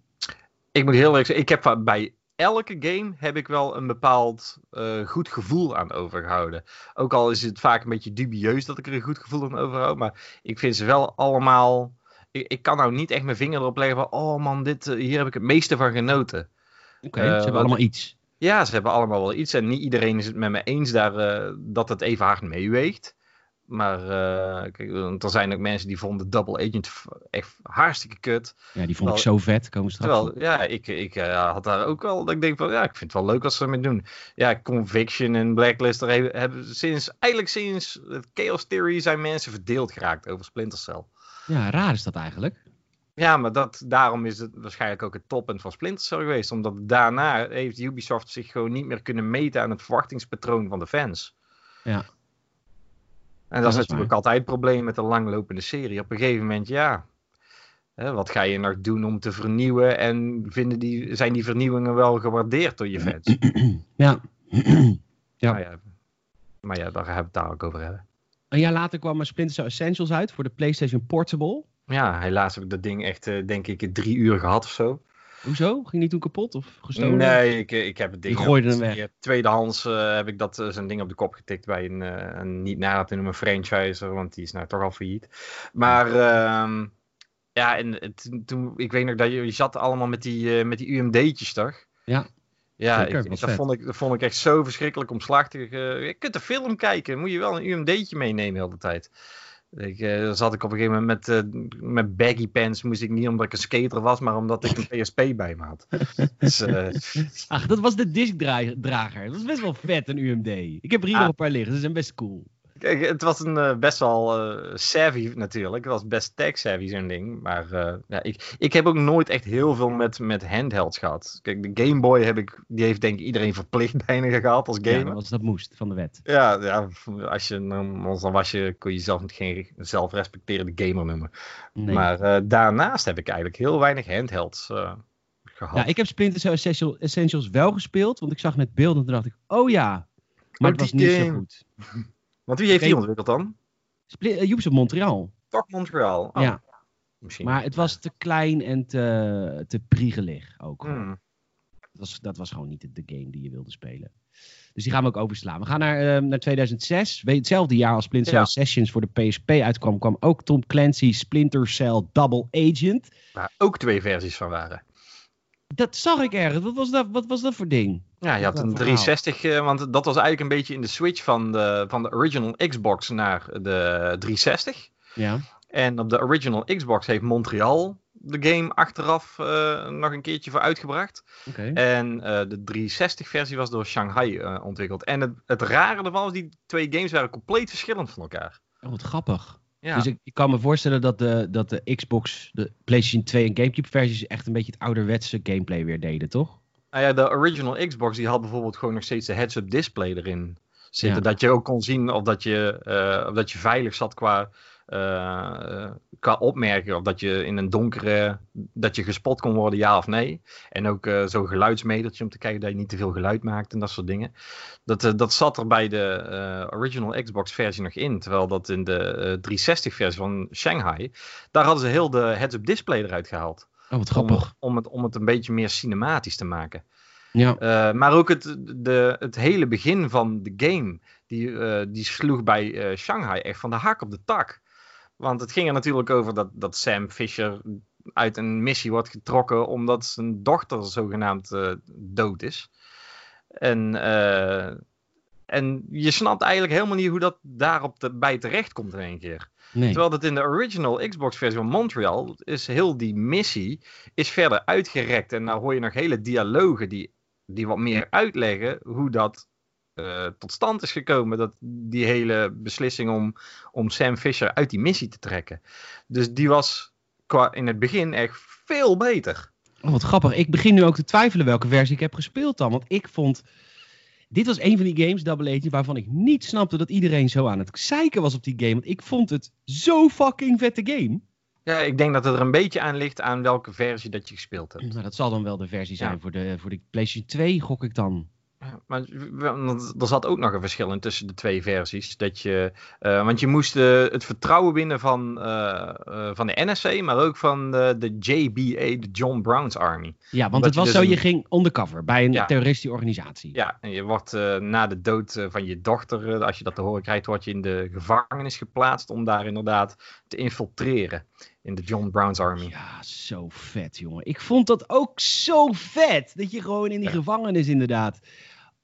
Ik moet heel erg zeggen, ik heb bij elke game heb ik wel een bepaald eh, goed gevoel aan overgehouden. Ook al is het vaak een beetje dubieus dat ik er een goed gevoel aan overhoud. Maar ik vind ze wel allemaal... Ik, ik kan nou niet echt mijn vinger erop leggen van... Oh man, dit, eh, hier heb ik het meeste van genoten. Oké, Eh, ze hebben wat- allemaal iets. Ja, ze hebben allemaal wel iets. En niet iedereen is het met me eens daar, eh, dat het even hard meeweegt. Maar eh, kijk, want er zijn ook mensen die vonden Double Agent echt hartstikke kut. Ja, die vond ik zo vet. Komen straks. Terwijl, ja, ik, ik eh, had daar ook wel, dat ik denk van, ja, ik vind het wel leuk als ze ermee doen. Ja, Conviction en Blacklist, daar hebben, hebben sinds, eigenlijk sinds Chaos Theory zijn mensen verdeeld geraakt over Splinter Cell. Ja, raar is dat eigenlijk. Ja, maar dat, daarom is het waarschijnlijk ook het toppunt van Splinter Cell geweest. Omdat daarna heeft Ubisoft zich gewoon niet meer kunnen meten aan het verwachtingspatroon van de fans. Ja. En dat, dat is natuurlijk waar. altijd het probleem met een langlopende serie. Op een gegeven moment, ja. Hè, wat ga je nog doen om te vernieuwen? En vinden die, zijn die vernieuwingen wel gewaardeerd door je fans? Ja. Ja. Maar, ja, maar ja, daar hebben we het daar ook over hebben. Een jaar later kwam Splinter Cell Essentials uit voor de PlayStation Portable. Ja, helaas heb ik dat ding echt, eh, denk ik, drie uur gehad of zo. Hoezo? Ging die toen kapot of gestolen? Nee, ik, eh, ik heb het ding... Die gooide hem weg. ja, Tweedehands eh, heb ik dat, eh, zijn ding op de kop getikt bij een, eh, een niet na te noemen franchiser, want die is nou toch al failliet. Maar ehm, ja, en toen, ik weet nog dat je, je zat allemaal met die, eh, met die UMD'tjes, toch? Ja. Ja, ik, dat, vond ik, dat vond ik echt zo verschrikkelijk omslachtig. eh, je kunt de film kijken, moet je wel een UMD'tje meenemen de hele tijd. Ik, eh, dan zat ik op een gegeven moment met, eh, met baggy pants, moest ik niet omdat ik een skater was, maar omdat ik een PSP bij me had. Dus, eh, Ach, dat was de diskdrager. Dat was best wel vet, een UMD. Ik heb er hier Ah. nog een paar liggen. Ze zijn best cool. Kijk, het was een eh, best wel eh, savvy natuurlijk. Het was best tech-savvy zo'n ding. Maar eh, ja, ik, ik heb ook nooit echt heel veel met, met handhelds gehad. Kijk, de Game Boy heb ik, die heeft denk ik iedereen verplicht bijna gehad als Ja, gamer. dat, was, dat moest van de wet. Ja, ja, als je, dan, dan was je, kon je niet geen zelfrespecterende gamer noemen. Nee. Maar daarnaast heb ik eigenlijk heel weinig handhelds eh, gehad. Ja, ik heb Splinter Cell Essential- Essentials wel gespeeld, want ik zag net beelden en toen dacht ik, oh ja. Maar het was niet zo goed. Want wie heeft die ontwikkeld dan? Spli- eh, Ubisoft Montreal. Toch Montreal. Oh, Ja, Misschien. maar het was te klein en te, te priegelig ook. Hmm. Dat, was, dat was gewoon niet de, de game die je wilde spelen. Dus die gaan we ook overslaan. We gaan naar, eh, naar 2006. Weet- Hetzelfde jaar als Splinter Cell Ja. Sessions voor de PSP uitkwam, kwam ook Tom Clancy Splinter Cell Double Agent. Waar ook twee versies van waren. Dat zag ik ergens. Wat was dat, wat was dat voor ding? Ja, je had een een verhaal. 360, eh, want dat was eigenlijk een beetje in de switch van de, van de original Xbox naar de 360. Ja. En op de original Xbox heeft Montreal de game achteraf eh, nog een keertje voor uitgebracht. En eh, de 360-versie was door Shanghai ontwikkeld. En het, het rare ervan was, die twee games waren compleet verschillend van elkaar. Oh, wat grappig. Ja. Dus ik, ik kan me voorstellen dat de, dat de Xbox, de PlayStation 2 en Gamecube versies echt een beetje het ouderwetse gameplay weer deden, toch? Nou ja, de original Xbox die had bijvoorbeeld gewoon nog steeds de heads-up display erin zitten. Ja. Dat je ook kon zien of dat je, eh, of dat je veilig zat qua, qua opmerken. Of dat je in een donkere, dat je gespot kon worden, ja of nee. En ook eh, zo'n geluidsmetertje om te kijken dat je niet te veel geluid maakt en dat soort dingen. Dat, dat zat er bij de original Xbox versie nog in. Terwijl dat in de eh, 360 versie van Shanghai, daar hadden ze heel de heads-up display eruit gehaald. Oh, wat Om, grappig. om, het, om het een beetje meer cinematisch te maken. Ja. Eh, maar ook het, de, het hele begin van de game, die, eh, die sloeg bij eh, Shanghai echt van de hak op de tak. Want het ging er natuurlijk over dat, dat Sam Fisher uit een missie wordt getrokken omdat zijn dochter zogenaamd dood is. En, en je snapt eigenlijk helemaal niet hoe dat daarop te, bij terecht komt in één keer. Nee. Terwijl dat in de original Xbox versie van Montreal is heel die missie is verder uitgerekt. En nou hoor je nog hele dialogen die, die wat meer uitleggen hoe dat eh, tot stand is gekomen. Dat, die hele beslissing om, om Sam Fisher uit die missie te trekken. Dus die was qua, in het begin echt veel beter. Oh, wat grappig. Ik begin nu ook te twijfelen welke versie ik heb gespeeld dan. Want ik vond... Dit was een van die games, Double Agent, waarvan ik niet snapte dat iedereen zo aan het zeiken was op die game. Want ik vond het zo fucking vette game. Ja, ik denk dat het er een beetje aan ligt aan welke versie dat je gespeeld hebt. Nou, dat zal dan wel de versie zijn Ja. voor, de, voor de PlayStation 2, gok ik dan. Maar er zat ook nog een verschil in tussen de twee versies. Dat je, eh, want je moest eh, het vertrouwen winnen van, eh, van de NSC, maar ook van de, de JBA, de John Brown's Army. Ja, want het was dus zo, een- je ging undercover bij een Ja. terroristische organisatie. Ja, en je wordt na de dood van je dochter, als je dat te horen krijgt, word je in de gevangenis geplaatst om daar inderdaad te infiltreren in de John Brown's Army. Ja, zo vet, jongen. Ik vond dat ook zo vet. Dat je gewoon in die Ja. gevangenis inderdaad.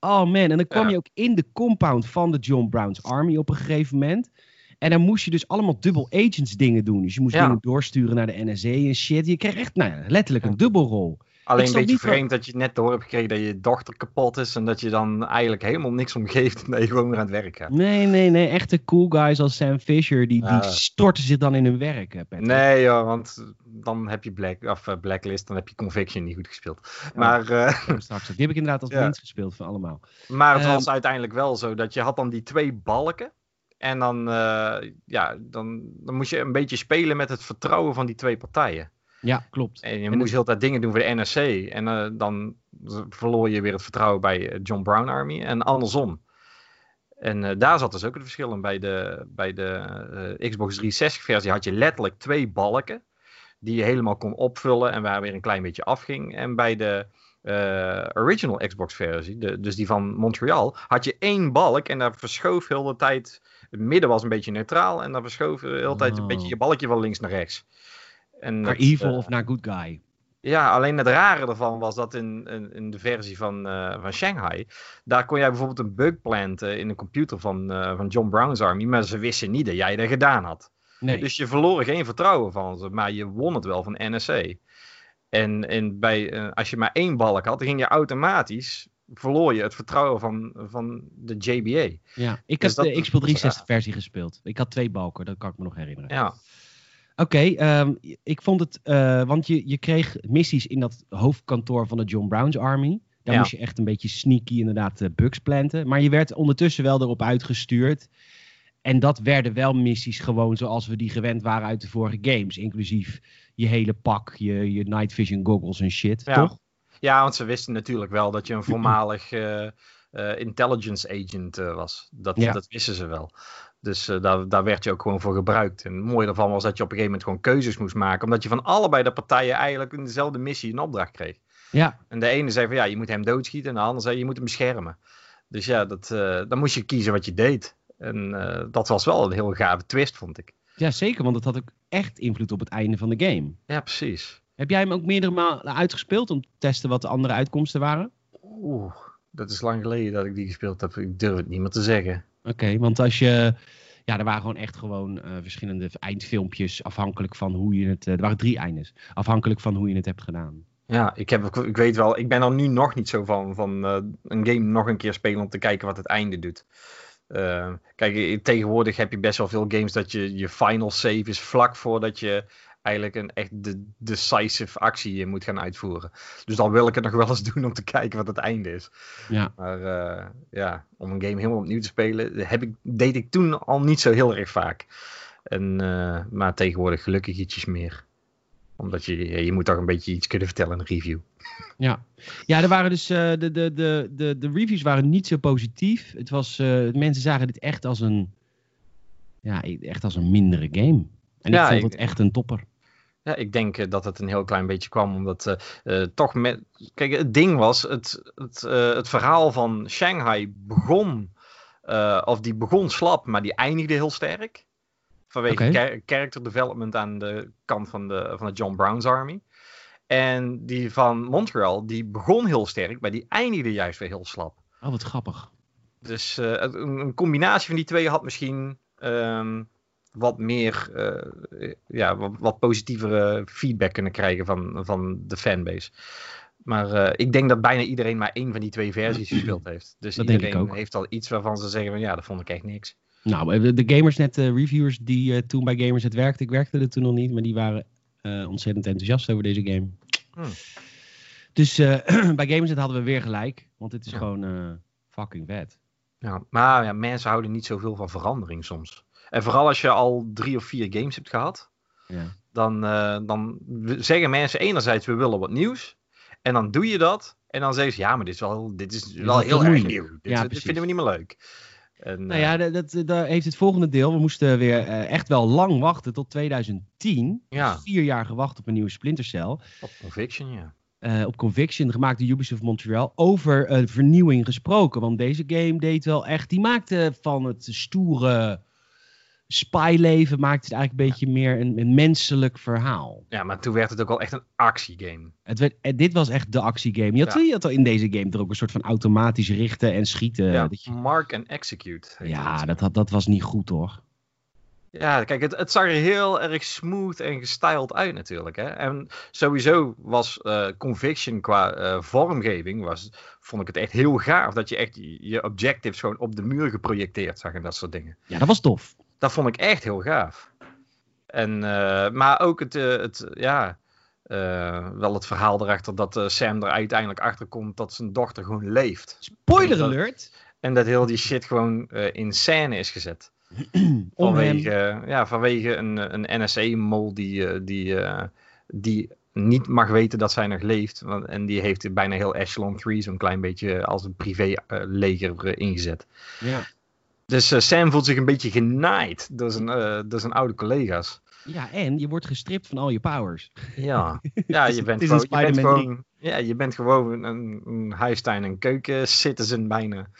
Oh man, en dan kwam Ja. je ook in de compound van de John Brown's Army op een gegeven moment. En dan moest je dus allemaal double agents dingen doen. Dus je moest Ja. dingen doorsturen naar de NSA en shit. Je kreeg echt, nou ja, letterlijk een dubbelrol. Alleen een beetje vreemd dat je net door hebt gekregen dat je dochter kapot is en dat je dan eigenlijk helemaal niks om geeft en dat je gewoon weer aan het werk gaat. Nee, nee, nee. Echte cool guys als Sam Fisher, die, die storten zich dan in hun werk. Patrick. Nee joh, want dan heb je black, of, eh, Blacklist, dan heb je Conviction niet goed gespeeld. Maar, eh, Straks. Die heb ik inderdaad als Ja. minst gespeeld van allemaal. maar het Ehm. was uiteindelijk wel zo dat je had dan die twee balken. En dan, eh, ja, dan, dan moest je een beetje spelen met het vertrouwen van die twee partijen. Ja, klopt. En je En moest heel tijd dingen doen voor de NSC. En eh, dan verloor je weer het vertrouwen bij eh, John Brown Army. En andersom. En eh, daar zat dus ook het verschil in. Bij de, bij de Xbox 360 versie had je letterlijk twee balken. Die je helemaal kon opvullen en waar weer een klein beetje afging. En bij de original Xbox versie, de, dus die van Montreal, had je één balk. En daar verschoof heel de tijd. Het midden was een beetje neutraal. En daar verschoof de hele tijd een Oh. beetje je balkje van links naar rechts. En Naar dat, evil eh, of naar good guy. ja, alleen het rare ervan was dat in, in, in de versie van, eh, van Shanghai, daar kon jij bijvoorbeeld een bug planten in de computer van, eh, van John Brown's Army, maar ze wisten niet dat jij dat gedaan had. Nee. Dus je verloor geen vertrouwen van ze, maar je won het wel van NSC. En, en bij, als je maar één balk had, dan ging je automatisch, verloor je het vertrouwen van, van de JBA. Ja, ik Dus heb de Xbox dat is 360 versie gespeeld. Ik had twee balken, dat kan ik me nog herinneren. Ja, Oké, ehm, ik vond het, eh, want je, je kreeg missies in dat hoofdkantoor van de John Brown's Army. Daar Ja. moest je echt een beetje sneaky inderdaad eh, bugs planten. Maar je werd ondertussen wel erop uitgestuurd. En dat werden wel missies gewoon zoals we die gewend waren uit de vorige games. Inclusief je hele pak, je, je night vision goggles en shit, Ja. toch? ja want ze wisten natuurlijk wel dat je een voormalig eh, intelligence agent was. Dat, Ja. dat wisten ze wel. Dus eh, daar, daar werd je ook gewoon voor gebruikt. En het mooie daarvan was dat je op een gegeven moment gewoon keuzes moest maken. Omdat je van allebei de partijen eigenlijk in dezelfde missie een opdracht kreeg. Ja, En de ene zei van ja, je moet hem doodschieten. En de andere zei je moet hem beschermen. Dus ja, dat, eh, dan moest je kiezen wat je deed. En eh, dat was wel een heel gave twist, vond ik. ja, zeker, want het had ook echt invloed op het einde van de game. Ja, precies. Heb jij hem ook meerdere malen uitgespeeld om te testen wat de andere uitkomsten waren? Oeh, dat is lang geleden dat ik die gespeeld heb. Ik durf het niet meer te zeggen. Oké, want als je. Ja, er waren gewoon echt gewoon eh, verschillende eindfilmpjes afhankelijk van hoe je het. eh, er waren drie eindes. Afhankelijk van hoe je het hebt gedaan. Ja, ik, heb, ik weet wel, ik ben er nu nog niet zo van, van eh, een game nog een keer spelen om te kijken wat het einde doet. Kijk, tegenwoordig heb je best wel veel games dat je je final save is vlak voordat je eigenlijk een echt de decisive actie moet gaan uitvoeren. Dus dan wil ik het nog wel eens doen om te kijken wat het einde is. Ja. Maar uh, ja, om een game helemaal opnieuw te spelen, heb ik, deed ik toen al niet zo heel erg vaak. En, uh, maar tegenwoordig gelukkig ietsjes meer omdat je, je moet toch een beetje iets kunnen vertellen in een review. Ja, ja er waren dus, uh, de, de, de, de, de reviews waren niet zo positief. Het was, mensen zagen dit echt als een, ja, echt als een mindere game. En ja, ik vond ik, het echt een topper. Ja, ik denk uh, dat het een heel klein beetje kwam omdat toch met... Kijk, het ding was, het, het, het verhaal van Shanghai begon, of die begon slap, maar die eindigde heel sterk. Vanwege okay. character development aan de kant van de, van de John Brown's Army. En die van Montreal, die begon heel sterk, maar die eindigde juist weer heel slap. Oh, wat grappig. Dus een, een, combinatie van die twee had misschien um, wat meer, uh, ja, wat, wat, positievere feedback kunnen krijgen van, van de fanbase. Maar uh, ik denk dat bijna iedereen maar één van die twee versies gespeeld heeft. Dus dat iedereen heeft al iets waarvan ze zeggen van ja, dat vond ik echt niks. Nou, de Gamersnet uh, reviewers die toen bij Gamersnet werkten, ik werkte er toen nog niet, maar die waren ontzettend enthousiast over deze game. Hmm. Dus bij Gamersnet hadden we weer gelijk, want het is ja. gewoon fucking vet. Ja, maar ja, mensen houden niet zoveel van verandering soms. En vooral als je al drie of vier games hebt gehad, ja. dan, dan zeggen mensen enerzijds we willen wat nieuws. En dan doe je dat. En dan zeggen ze ja, maar dit is wel, dit is wel heel erg nieuw. Dit, ja, dit vinden we niet meer leuk. En, nou ja, dat, dat, dat, heeft het volgende deel. We moesten weer uh, echt wel lang wachten tot 2010. Ja. Vier jaar gewacht op een nieuwe Splinter Cell. Op Conviction, ja. Uh, op Conviction, gemaakt door Ubisoft Montreal, over uh, vernieuwing gesproken. Want deze game deed wel echt, die maakte van het stoere spyleven, maakte het eigenlijk een beetje meer een, een, menselijk verhaal. Ja, maar toen werd het ook wel echt een actiegame. Het werd, eh, dit was echt de actiegame. Je had, ja. je had in deze game er ook een soort van automatisch richten en schieten. Ja, je... mark and execute. Ja, dat, dat, dat was niet goed hoor. Ja, kijk, het, het zag er heel erg smooth en gestyled uit natuurlijk. Hè? En sowieso was uh, Conviction qua uh, vormgeving, was, vond ik het echt heel gaaf. Dat je echt je objectives gewoon op de muur geprojecteerd zag en dat soort dingen. Ja, dat was tof. Dat vond ik echt heel gaaf. En, uh, maar ook het, uh, het ja, uh, wel het verhaal erachter dat Sam er uiteindelijk achter komt dat zijn dochter gewoon leeft. Spoiler alert! En dat heel die shit gewoon in scène is gezet. vanwege, ja, vanwege een, een NSA-mol die, die, die niet mag weten dat zij nog leeft. En die heeft bijna heel Echelon 3 zo'n klein beetje als een privé-leger ingezet. Ja. Dus uh, Sam voelt zich een beetje genaaid door zijn, uh, door zijn oude collega's. Ja, en je wordt gestript van al je powers. Ja, ja je, bent gewoon, je, bent gewoon, ja, je bent gewoon een, een huistuin- en keuken-citizen bijna.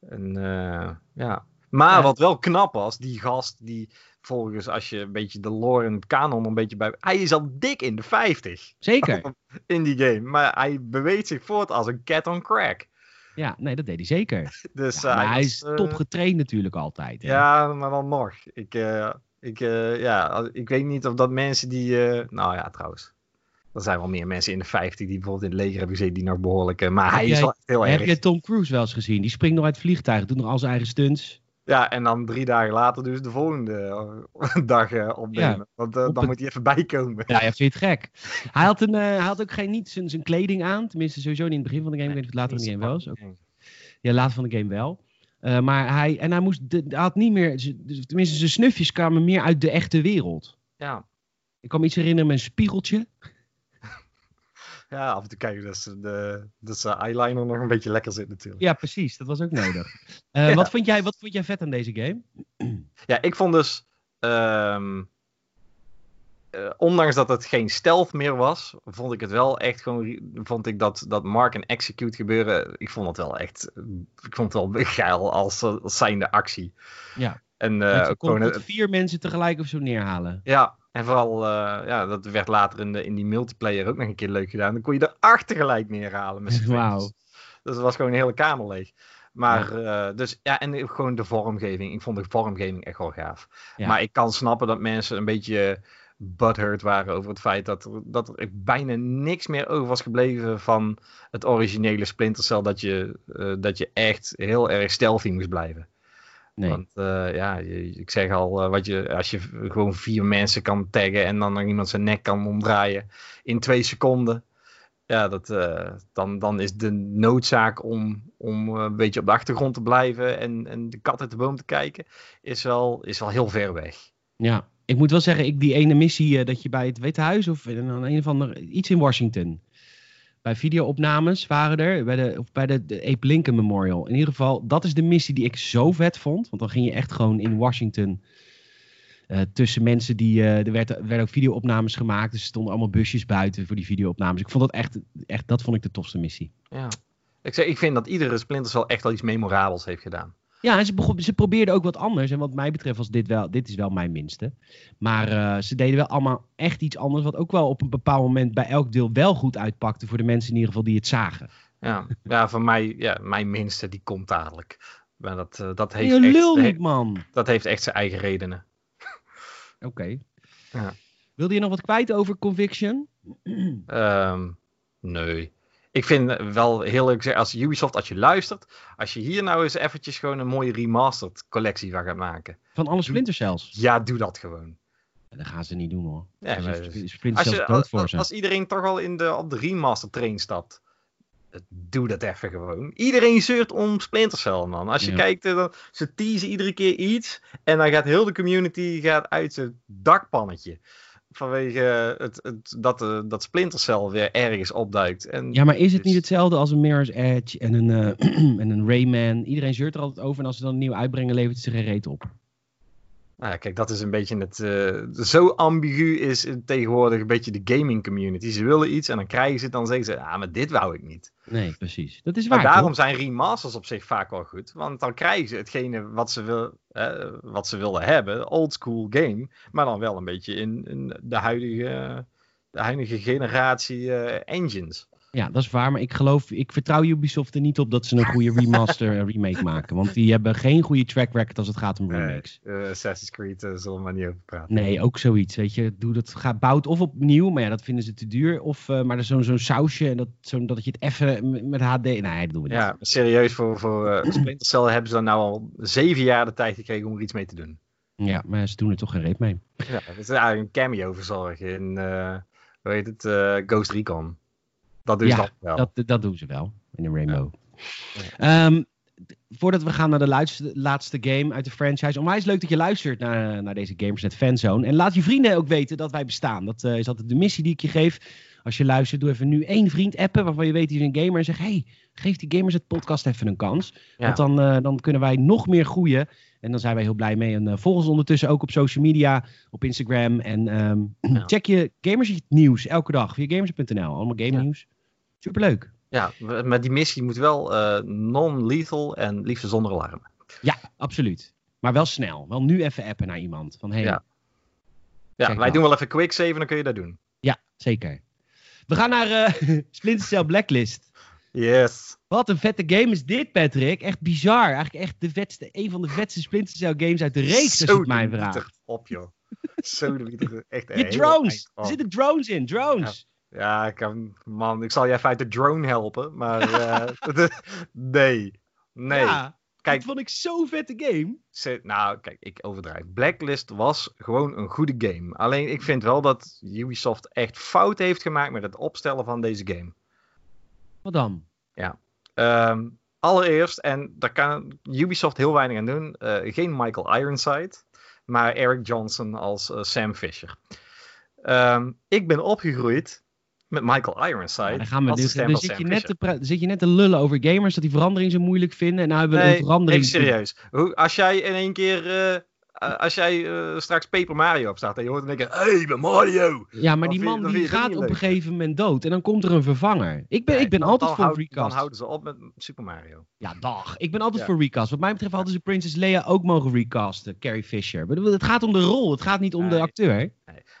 En, uh, ja. Maar ja. wat wel knap was, die gast die volgens als je een beetje de lore en het kanon een beetje bij... Hij is al dik in de 50. Zeker. In die game. Maar hij beweegt zich voort als een cat on crack. Ja, nee, dat deed hij zeker. Dus, ja, maar hij is uh, top getraind natuurlijk altijd. Hè? Ja, maar dan nog. Ik, uh, ik, ja, ik weet niet of dat mensen die... nou ja, trouwens. Er zijn wel meer mensen in de 50 die bijvoorbeeld in het leger hebben gezeten die nog behoorlijk... maar hij is wel heel heb erg... Heb je Tom Cruise wel eens gezien? Die springt nog uit het vliegtuig, doet nog al zijn eigen stunts. Ja, en dan drie dagen later dus de volgende dag uh, opnemen. Ja, Want uh, op dan het... moet hij even bijkomen. Ja, ja, vind je het gek. hij, had een, uh, hij had ook geen, niet zijn, zijn kleding aan. Tenminste, sowieso niet in het begin van de game. Nee, ik weet niet of het later in de game wel is. Ook. Ja, later van de game wel. Maar hij, en hij moest, de, had niet meer, tenminste zijn snufjes kwamen meer uit de echte wereld. Ja. Ik kan me iets herinneren met een spiegeltje. Ja, af en toe kijken dat, ze de, dat zijn eyeliner nog een beetje lekker zit natuurlijk. Ja, precies. Dat was ook nodig. Uh, ja. wat, vond jij, wat vond jij vet aan deze game? Ja, ik vond dus... Um, uh, ondanks dat het geen stealth meer was, vond ik het wel echt gewoon. Vond ik dat, dat Mark en Execute gebeuren. Ik vond het wel echt. Ik vond het wel geil als, als zijnde actie. Ja. En uh, kon gewoon, het, vier mensen tegelijk of zo neerhalen. Ja, en vooral, uh, ja, dat werd later in, de, in die multiplayer ook nog een keer leuk gedaan. Dan kon je er acht tegelijk neerhalen met z'n Wauw. Dus dat was gewoon een hele kamer leeg. Maar, ja. Uh, dus ja, en gewoon de vormgeving. Ik vond de vormgeving echt wel gaaf. Ja. Maar ik kan snappen dat mensen een beetje butthurt waren over het feit dat er, dat er bijna niks meer over was gebleven van het originele Splinter Cell. Dat je, uh, dat je echt heel erg stealthy moest blijven. Nee. Want eh, ja, je- ik zeg al, eh, wat je, als je gewoon vier mensen kan taggen en dan nog iemand zijn nek kan omdraaien in twee seconden. Ja, dat, eh, dan, dan is de noodzaak om, om een beetje op de achtergrond te blijven en, en de kat uit de boom te kijken, is wel, is wel heel ver weg. Ja, ik moet wel zeggen, ik, die ene missie dat je bij het Witte Huis of in een, een of ander, iets in Washington. Bij videoopnames waren er, bij de, of bij de, de Lincoln Memorial. In ieder geval, dat is de missie die ik zo vet vond. Want dan ging je echt gewoon in Washington eh, tussen mensen die, eh, er werd, werden ook videoopnames gemaakt. Dus er stonden allemaal busjes buiten voor die videoopnames. Ik vond dat echt, echt dat vond ik de tofste missie. Ja. Ik, zeg, ik vind dat iedere Splinter Cell echt wel iets memorabels heeft gedaan. Ja, en ze, probeerden ook wat anders. En wat mij betreft was dit wel, dit is wel mijn minste. Maar eh, ze deden wel allemaal echt iets anders. Wat ook wel op een bepaald moment bij elk deel wel goed uitpakte. Voor de mensen in ieder geval die het zagen. Ja, ja voor mij, ja, mijn minste, die komt dadelijk. Maar dat, eh, dat, heeft Je lul niet, man. dat heeft echt zijn eigen redenen. Oké. Ja. Wilde je nog wat kwijt over Conviction? Ehm, nee. Ik vind wel heel leuk als Ubisoft, als je luistert, als je hier nou eens eventjes gewoon een mooie remastered collectie van gaat maken. Van alle Splinter Cells? Ja, doe dat gewoon. Dat gaan ze niet doen hoor. Ja, maar- Spl- Splinter Als, Cells je, als, voor als, ze. als iedereen toch al in de, op de remaster train stapt, eh, doe dat even gewoon. Iedereen zeurt om Splinter Cell, man. Als je Ja. kijkt, eh, dan, ze teasen iedere keer iets en dan gaat heel de community gaat uit zijn dakpannetje. Vanwege het, het, dat, eh, dat Splinter Cell weer ergens opduikt. En Ja, maar is het dus- niet hetzelfde als een Mirror's Edge en een, eh, en een Rayman? Iedereen zeurt er altijd over en als ze dan een nieuw uitbrengen, levert het zich geen reet op. Nou ja, kijk, dat is een beetje het. eh, zo ambigu is tegenwoordig een beetje de gaming community. Ze willen iets en dan krijgen ze het, dan zeggen ze: Ah, maar dit wou ik niet. Nee, precies. Dat is waar. Maar daarom toch? zijn remasters op zich vaak wel goed. Want dan krijgen ze hetgene wat ze, wil, eh, wat ze wilden hebben. Old school game. Maar dan wel een beetje in, in de, huidige, de huidige generatie eh, engines. Ja, dat is waar. Maar ik geloof, ik vertrouw Ubisoft er niet op dat ze een goede remaster en remake maken. Want die hebben geen goede track record als het gaat om remakes. Eh, Assassin's Creed eh, zullen we maar niet over praten. Nee, ook zoiets. Weet je, doe dat, ga, bouw het of opnieuw, maar ja, dat vinden ze te duur. Of, eh, maar er is zo'n zo'n sausje en dat, zo, dat je het even met- HD. Nee, dat doen we niet. Ja, serieus, voor, voor eh, Splinter Cell hebben ze dan nou al zeven jaar de tijd gekregen om er iets mee te doen. Ja, maar ze doen er toch geen reet mee. Ja, het is eigenlijk een cameo verzorgen in, eh, hoe heet het, eh, Ghost Recon. Dat doen ze Ja, wel. Dat, dat doen ze wel in een Rainbow. Ehm, voordat we gaan naar de laatste, laatste game uit de franchise. Onwijs leuk dat je luistert naar, naar deze Gamersnet Fanzone. En laat je vrienden ook weten dat wij bestaan. Dat eh, is altijd de missie die ik je geef. Als je luistert, doe even nu één vriend appen waarvan je weet die is een gamer. En zeg, hey, geef die Gamersnet podcast even een kans. Ja. Want dan, eh, dan kunnen wij nog meer groeien. En dan zijn wij heel blij mee. En eh, volg ons ondertussen ook op social media, op Instagram. En ehm, Ja. check je Gamers nieuws elke dag via gamers.nl. Allemaal game Ja. Superleuk. Ja, maar die missie moet wel eh, non-lethal en liefst zonder alarm. Ja, absoluut. Maar wel snel. Wel nu even appen naar iemand. Van hey, Ja. ja. Ja, wij nou. doen wel even quick save en dan kun je dat doen. zeker. We gaan naar eh Splinter Cell Blacklist. Yes. Wat een vette game is dit, Patrick. Echt bizar. Eigenlijk echt de vetste, een van de vetste Splinter Cell games uit de reeks, als je het mij Zo vraagt. op, joh. Zo de. Echt Je drones. eind Er zitten drones in. Drones. Ja, ik kan, man, ik zal je even uit de drone helpen, maar eh, nee. Nee. Ja, Kijk, dat vond ik zo'n vette game. Ze- nou, kijk, ik overdrijf. Blacklist was gewoon een goede game. Alleen ik vind wel dat Ubisoft echt fout heeft gemaakt met het opstellen van deze game. Wat dan? Ehm, allereerst, en daar kan Ubisoft heel weinig aan doen, eh, geen Michael Ironside, maar Eric Johnson als eh, Sam Fisher. Ehm, ik ben opgegroeid met Michael Ironside. Ja, dan gaan we, dus, dan van zit, je net te zit je net te lullen over gamers, dat die verandering zo moeilijk vinden. En nou hebben we een Nee, verandering. even serieus. Hoe, als jij in één keer, eh, als jij eh, straks Paper Mario opstaat en je hoort in één keer, hey, ik ben Mario. Ja, maar Dan die je- man dan die je gaat op een gegeven moment dood. En dan komt er een vervanger. Ik ben, Nee, ik ben dan- altijd dan voor houd- recast. Dan houden ze op met Super Mario. Ja, dag. Ik ben altijd Ja. voor recast. Wat mij betreft hadden ze Princess Leia ook mogen recasten. Carrie Fisher. Het gaat om de rol. Het gaat niet om de Nee. acteur.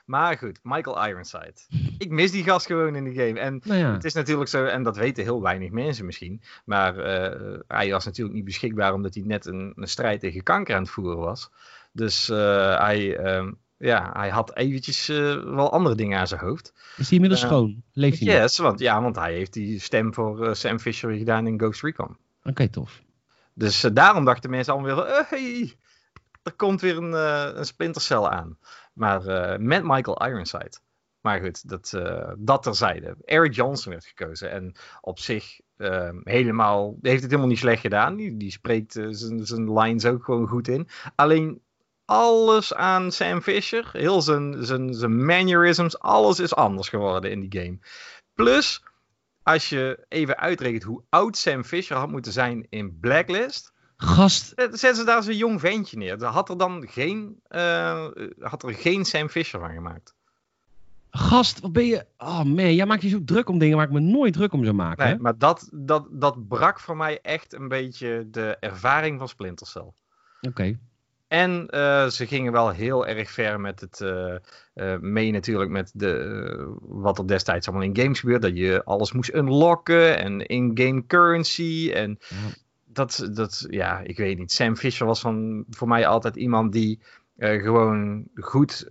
Maar goed, Michael Ironside. Ik mis die gast gewoon in de game. En Nou ja. het is natuurlijk zo, en dat weten heel weinig mensen misschien. Maar eh, hij was natuurlijk niet beschikbaar omdat hij net een, een strijd tegen kanker aan het voeren was. Dus eh, hij, ehm, ja, hij had eventjes eh, wel andere dingen aan zijn hoofd. Is hij inmiddels Ja. schoon? Leeft hij nog? Yes, want, ja, want hij heeft die stem voor eh, Sam Fisher gedaan in Ghost Recon. Oké, tof. Dus daarom dachten mensen allemaal weer hey, er komt weer een, een Splinter Cell aan. Maar met Michael Ironside. Maar goed, dat, uh, dat terzijde. Eric Johnson werd gekozen. En op zich uh, helemaal, heeft het helemaal niet slecht gedaan. Die, die spreekt uh, zijn lines ook gewoon goed in. Alleen alles aan Sam Fisher, heel zijn, zijn, zijn mannerisms, alles is anders geworden in die game. Plus, als je even uitrekent hoe oud Sam Fisher had moeten zijn in Blacklist. Gast. Zetten ze daar zo'n jong ventje neer. Had er dan geen, had er geen Sam Fisher van gemaakt. Gast, wat ben je... Oh man, jij maakt je zo druk om dingen waar ik me nooit druk om zou maken. Nee, maar dat, dat, dat brak voor mij echt een beetje de ervaring van Splinter Cell. Oké. En uh, ze gingen wel heel erg ver met het uh, uh, mee natuurlijk met de, wat er destijds allemaal in games gebeurde. Dat je alles moest unlocken en in-game currency. En ja. dat, dat, ja, ik weet niet. Sam Fisher was van, voor mij altijd iemand die gewoon goed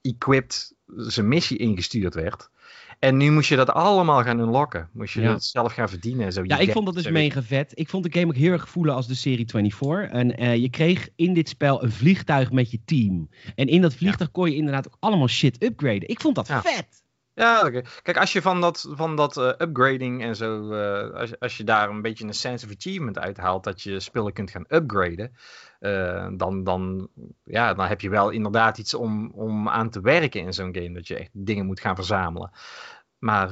equipped zijn missie ingestuurd werd. En nu moest je dat allemaal gaan unlocken. Moest je ja. dat zelf gaan verdienen. En zo. Ja, ik vond dat dus mega vet. Ik vond de game ook heel erg voelen als de serie 24. En uh, je kreeg in dit spel een vliegtuig met je team. En in dat vliegtuig ja. kon je inderdaad ook allemaal shit upgraden. Ik vond dat ja. vet. Ja, kijk, als je van dat, van dat uh, upgrading en zo, uh, als, als je daar een beetje een sense of achievement uithaalt, dat je spullen kunt gaan upgraden, uh, dan, dan, ja, dan heb je wel inderdaad iets om, om aan te werken in zo'n game, dat je echt dingen moet gaan verzamelen. Maar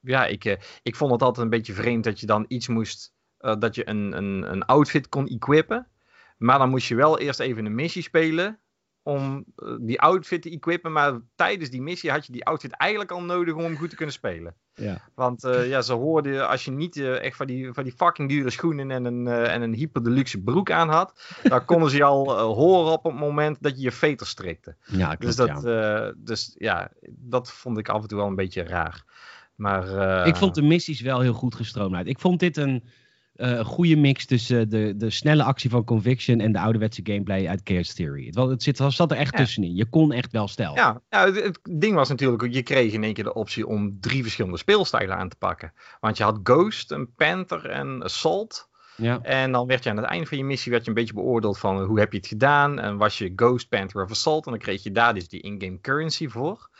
ja, ik, ik vond het altijd een beetje vreemd dat je dan iets moest, dat je een, een, een outfit kon equippen, maar dan moest je wel eerst even een missie spelen om uh, die outfit te equippen. Maar tijdens die missie had je die outfit eigenlijk al nodig om hem goed te kunnen spelen. Ja. Want uh, ja, ze hoorden als je niet uh, echt van die, van die fucking dure schoenen en een, en een hyper deluxe broek aan had. dan konden ze je al horen op het moment dat je je veter strikte. Ja, klopt, dus, dat, ja. dus ja, dat vond ik af en toe wel een beetje raar. Maar, ik vond de missies wel heel goed gestroomd uit. Ik vond dit een uh, een goede mix tussen de, de snelle actie van Conviction en de ouderwetse gameplay uit Chaos Theory. Het, het zit, zat er echt ja. tussenin. Je kon echt wel stijl. Ja, ja het, het, ding was natuurlijk, je kreeg in één keer de optie om drie verschillende speelstijlen aan te pakken. Want je had Ghost, een Panther en Assault. Ja. En dan werd je aan het einde van je missie werd je een beetje beoordeeld van hoe heb je het gedaan. En was je Ghost, Panther of Assault. En dan kreeg je daar dus die in-game currency voor.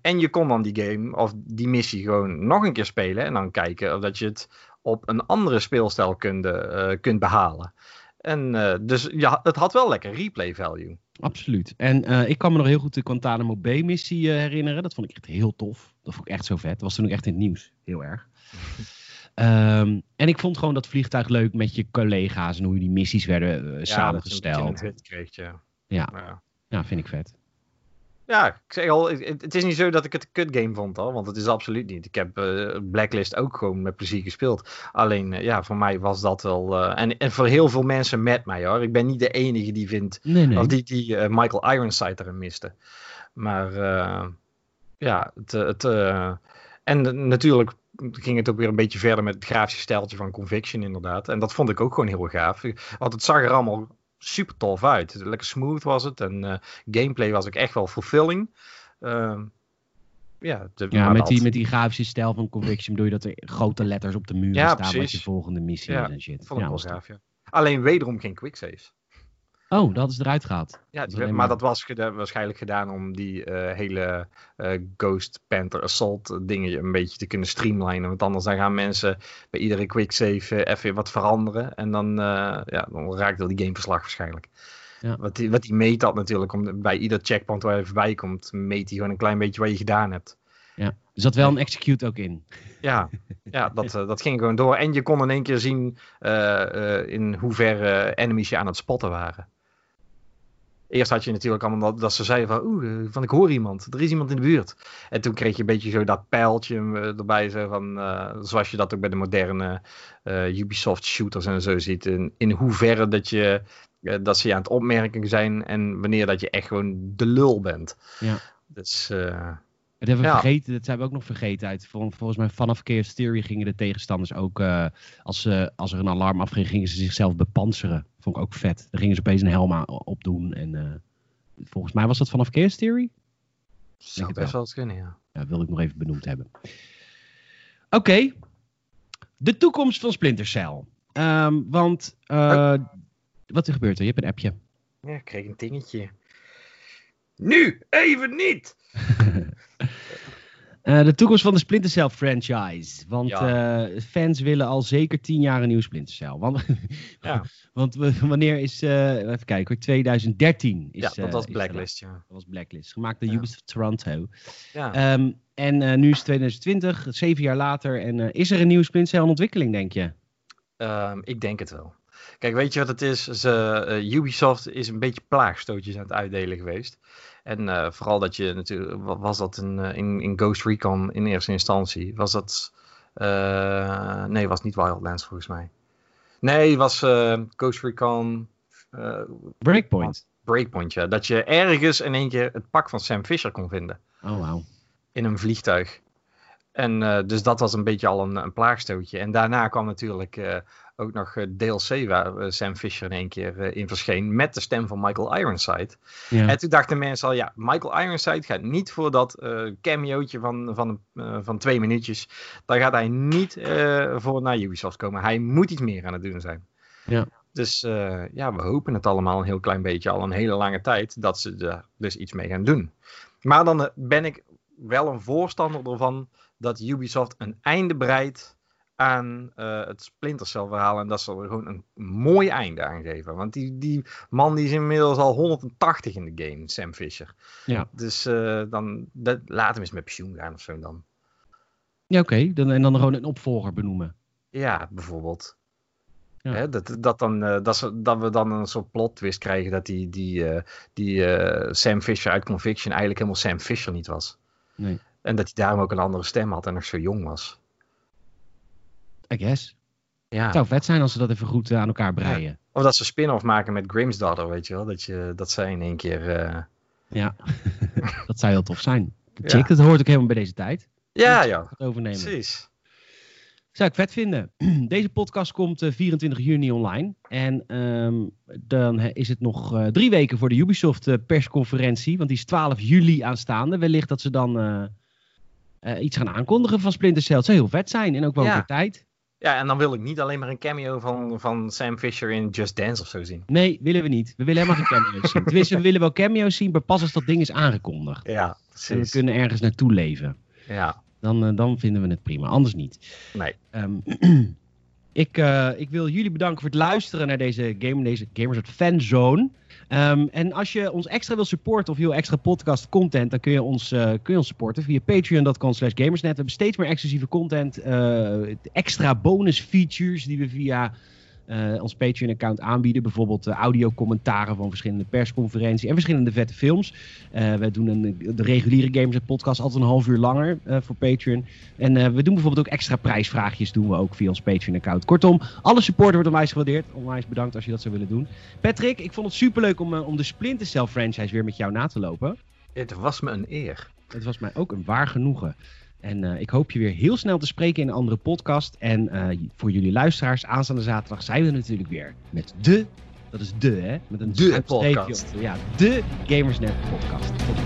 En je kon dan die game of die missie gewoon nog een keer spelen. En dan kijken of dat je het op een andere speelstijl kunt, uh, kunt behalen. En uh, dus ja, het had wel lekker replay value. Absoluut. En uh, ik kan me nog heel goed de Guantanamo Bay missie herinneren. Dat vond ik echt heel tof. Dat vond ik echt zo vet. Dat was toen ook echt in het nieuws. Heel erg. um, en ik vond gewoon dat vliegtuig leuk met je collega's en hoe die missies werden ja, samengesteld. Ja, kreeg, ja. Ja. ja. ja, vind ik vet. Ja, ik zeg al, het is niet zo dat ik het een kut game vond hoor, want het is absoluut niet. Ik heb uh, Blacklist ook gewoon met plezier gespeeld. Alleen, uh, ja, voor mij was dat wel, uh, en, en voor heel veel mensen met mij hoor. Ik ben niet de enige die vindt, nee, nee. of die, die Michael Ironside erin miste. Maar, ja, het, het en natuurlijk ging het ook weer een beetje verder met het grafische stijltje van Conviction inderdaad. En dat vond ik ook gewoon heel gaaf. Want het zag er allemaal super tof uit. Lekker smooth was het. En uh, gameplay was ook echt wel fulfilling. Uh, ja, de, ja met, die, met die grafische stijl van Conviction bedoel je dat er grote letters op de muur ja, staan precies. met je volgende missie ja, en shit. Vond ik wel gaaf, ja. Alleen wederom geen quick saves. Oh, dat is eruit gehaald. Ja, dat maar, maar dat was geda waarschijnlijk gedaan om die uh, hele uh, Ghost Panther Assault dingen een beetje te kunnen streamlinen. Want anders dan gaan mensen bij iedere quick save uh, even wat veranderen. En dan, ja, dan raakt wel die gameverslag waarschijnlijk. Ja. Wat, die, wat die meet dat natuurlijk. Om, bij ieder checkpoint waar je voorbij komt, meet hij gewoon een klein beetje wat je gedaan hebt. Ja, er zat wel een execute ook in. Ja, ja dat, dat ging gewoon door. En je kon in één keer zien in hoeverre enemies je aan het spotten waren. Eerst had je natuurlijk allemaal dat, dat ze zeiden van, oeh, van ik hoor iemand, er is iemand in de buurt. En toen kreeg je een beetje zo dat pijltje erbij, zo van, zoals je dat ook bij de moderne Ubisoft shooters en zo ziet. In, in hoeverre dat je dat ze je aan het opmerken zijn en wanneer dat je echt gewoon de lul bent. Ja. Dus, dat hebben we ja. vergeten, dat hebben we ook nog vergeten uit. Vol, volgens mij vanaf Chaos Theory gingen de tegenstanders ook, als, ze, als er een alarm afging, gingen ze zichzelf bepanseren. Vond ik ook vet. Dan gingen ze opeens een helm opdoen. En uh, volgens mij was dat vanaf Chaos Theory? Zou best wel eens kunnen, ja. Ja, wil ik nog even benoemd hebben. Oké. Okay. De toekomst van Splinter Cell. Ehm, want, uh, wat er gebeurt er? Je hebt een appje. Ja, ik kreeg een dingetje. Nu, even niet! Uh, de toekomst van de Splinter Cell franchise. Want ja. uh, fans willen al zeker tien jaar een nieuw Splinter Cell. Want, ja. want wanneer is, uh, even kijken hoor, 2013 is Ja, dat was Blacklist, ja. Dat was Blacklist, gemaakt door ja. Ubisoft Toronto. Ja. Um, en nu is het 2020, zeven jaar later. En is er een nieuw Splinter Cell in ontwikkeling, denk je? Um, ik denk het wel. Kijk, weet je wat het is? Ze, Ubisoft is een beetje plaagstootjes aan het uitdelen geweest. En uh, vooral dat je natuurlijk, was dat in, in, in Ghost Recon in eerste instantie? Was dat, uh, nee, was niet Wildlands volgens mij. Nee, was Ghost Recon. Breakpoint. Breakpoint, ja. Dat je ergens in één keer het pak van Sam Fisher kon vinden. Oh, wow. In een vliegtuig. En uh, dus dat was een beetje al een, een plaagstootje. En daarna kwam natuurlijk uh, ook nog DLC waar Sam Fisher in één keer uh, in verscheen. Met de stem van Michael Ironside. Ja. En toen dachten mensen al, ja, Michael Ironside gaat niet voor dat cameootje van, van, van twee minuutjes. Daar gaat hij niet voor naar Ubisoft komen. Hij moet iets meer aan het doen zijn. Ja. Dus ja, we hopen het allemaal een heel klein beetje al een hele lange tijd. Dat ze er dus iets mee gaan doen. Maar dan ben ik wel een voorstander ervan dat Ubisoft een einde breidt aan uh, het Splinter Cell verhaal. En dat ze er gewoon een mooi einde aan geven. Want die, die man die is inmiddels al 180 in de game, Sam Fisher. Ja. Dus uh, dan dat, laat hem eens met pensioen gaan of zo dan. Ja, oké. Okay. Dan, en dan gewoon een opvolger benoemen. Ja, bijvoorbeeld. Ja. Hè, dat, dat, dan, uh, dat, ze, dat we dan een soort plot twist krijgen dat die, die, die Sam Fisher uit Conviction eigenlijk helemaal Sam Fisher niet was. Nee. En dat hij daarom ook een andere stem had en nog zo jong was. I guess. Ja. Het zou vet zijn als ze dat even goed aan elkaar breien. Ja. Of dat ze spin-off maken met Grimm's Daughter, weet je wel. Dat, je, dat zij in één keer... Uh... Ja, dat zou heel tof zijn. Chick, ja. dat hoort ook helemaal bij deze tijd. Ja, ja. Het overnemen. Precies. Zou ik vet vinden. Deze podcast komt uh, 24 juni online. En um, dan is het nog uh, drie weken voor de Ubisoft uh, persconferentie. Want die is 12 juli aanstaande. Wellicht dat ze dan uh, iets gaan aankondigen van Splinter Cell. Het zou heel vet zijn en ook wel ja. weer tijd. Ja, en dan wil ik niet alleen maar een cameo van, van Sam Fisher in Just Dance of zo zien. Nee, willen we niet. We willen helemaal geen cameo's zien. Tenminste, we willen wel cameo's zien, maar pas als dat ding is aangekondigd. Ja, precies. En we kunnen ergens naartoe leven. Ja. Dan, uh, dan vinden we het prima. Anders niet. Nee. Um, ik, uh, ik wil jullie bedanken voor het luisteren naar deze, game, deze Gamers uit Fanzone. Um, en als je ons extra wil supporten of heel extra podcast content, dan kun je ons, uh, kun je ons supporten via patreon.com slash gamersnet. We hebben steeds meer exclusieve content, uh, extra bonus features die we via uh, ons Patreon-account aanbieden. Bijvoorbeeld uh, audio-commentaren van verschillende persconferenties en verschillende vette films. Uh, we doen een, de reguliere Gamers podcast altijd een half uur langer voor Patreon. En we doen bijvoorbeeld ook extra prijsvraagjes doen we ook via ons Patreon-account. Kortom, alle support wordt onwijs gewaardeerd. Onwijs bedankt als je dat zou willen doen. Patrick, ik vond het superleuk om, om de Splinter Cell franchise weer met jou na te lopen. Het was me een eer. Het was mij ook een waar genoegen. En uh, ik hoop je weer heel snel te spreken in een andere podcast. En uh, voor jullie luisteraars, aanstaande zaterdag zijn we natuurlijk weer met de, dat is de hè, met een de podcast. Ja, de Gamersnet podcast. Tot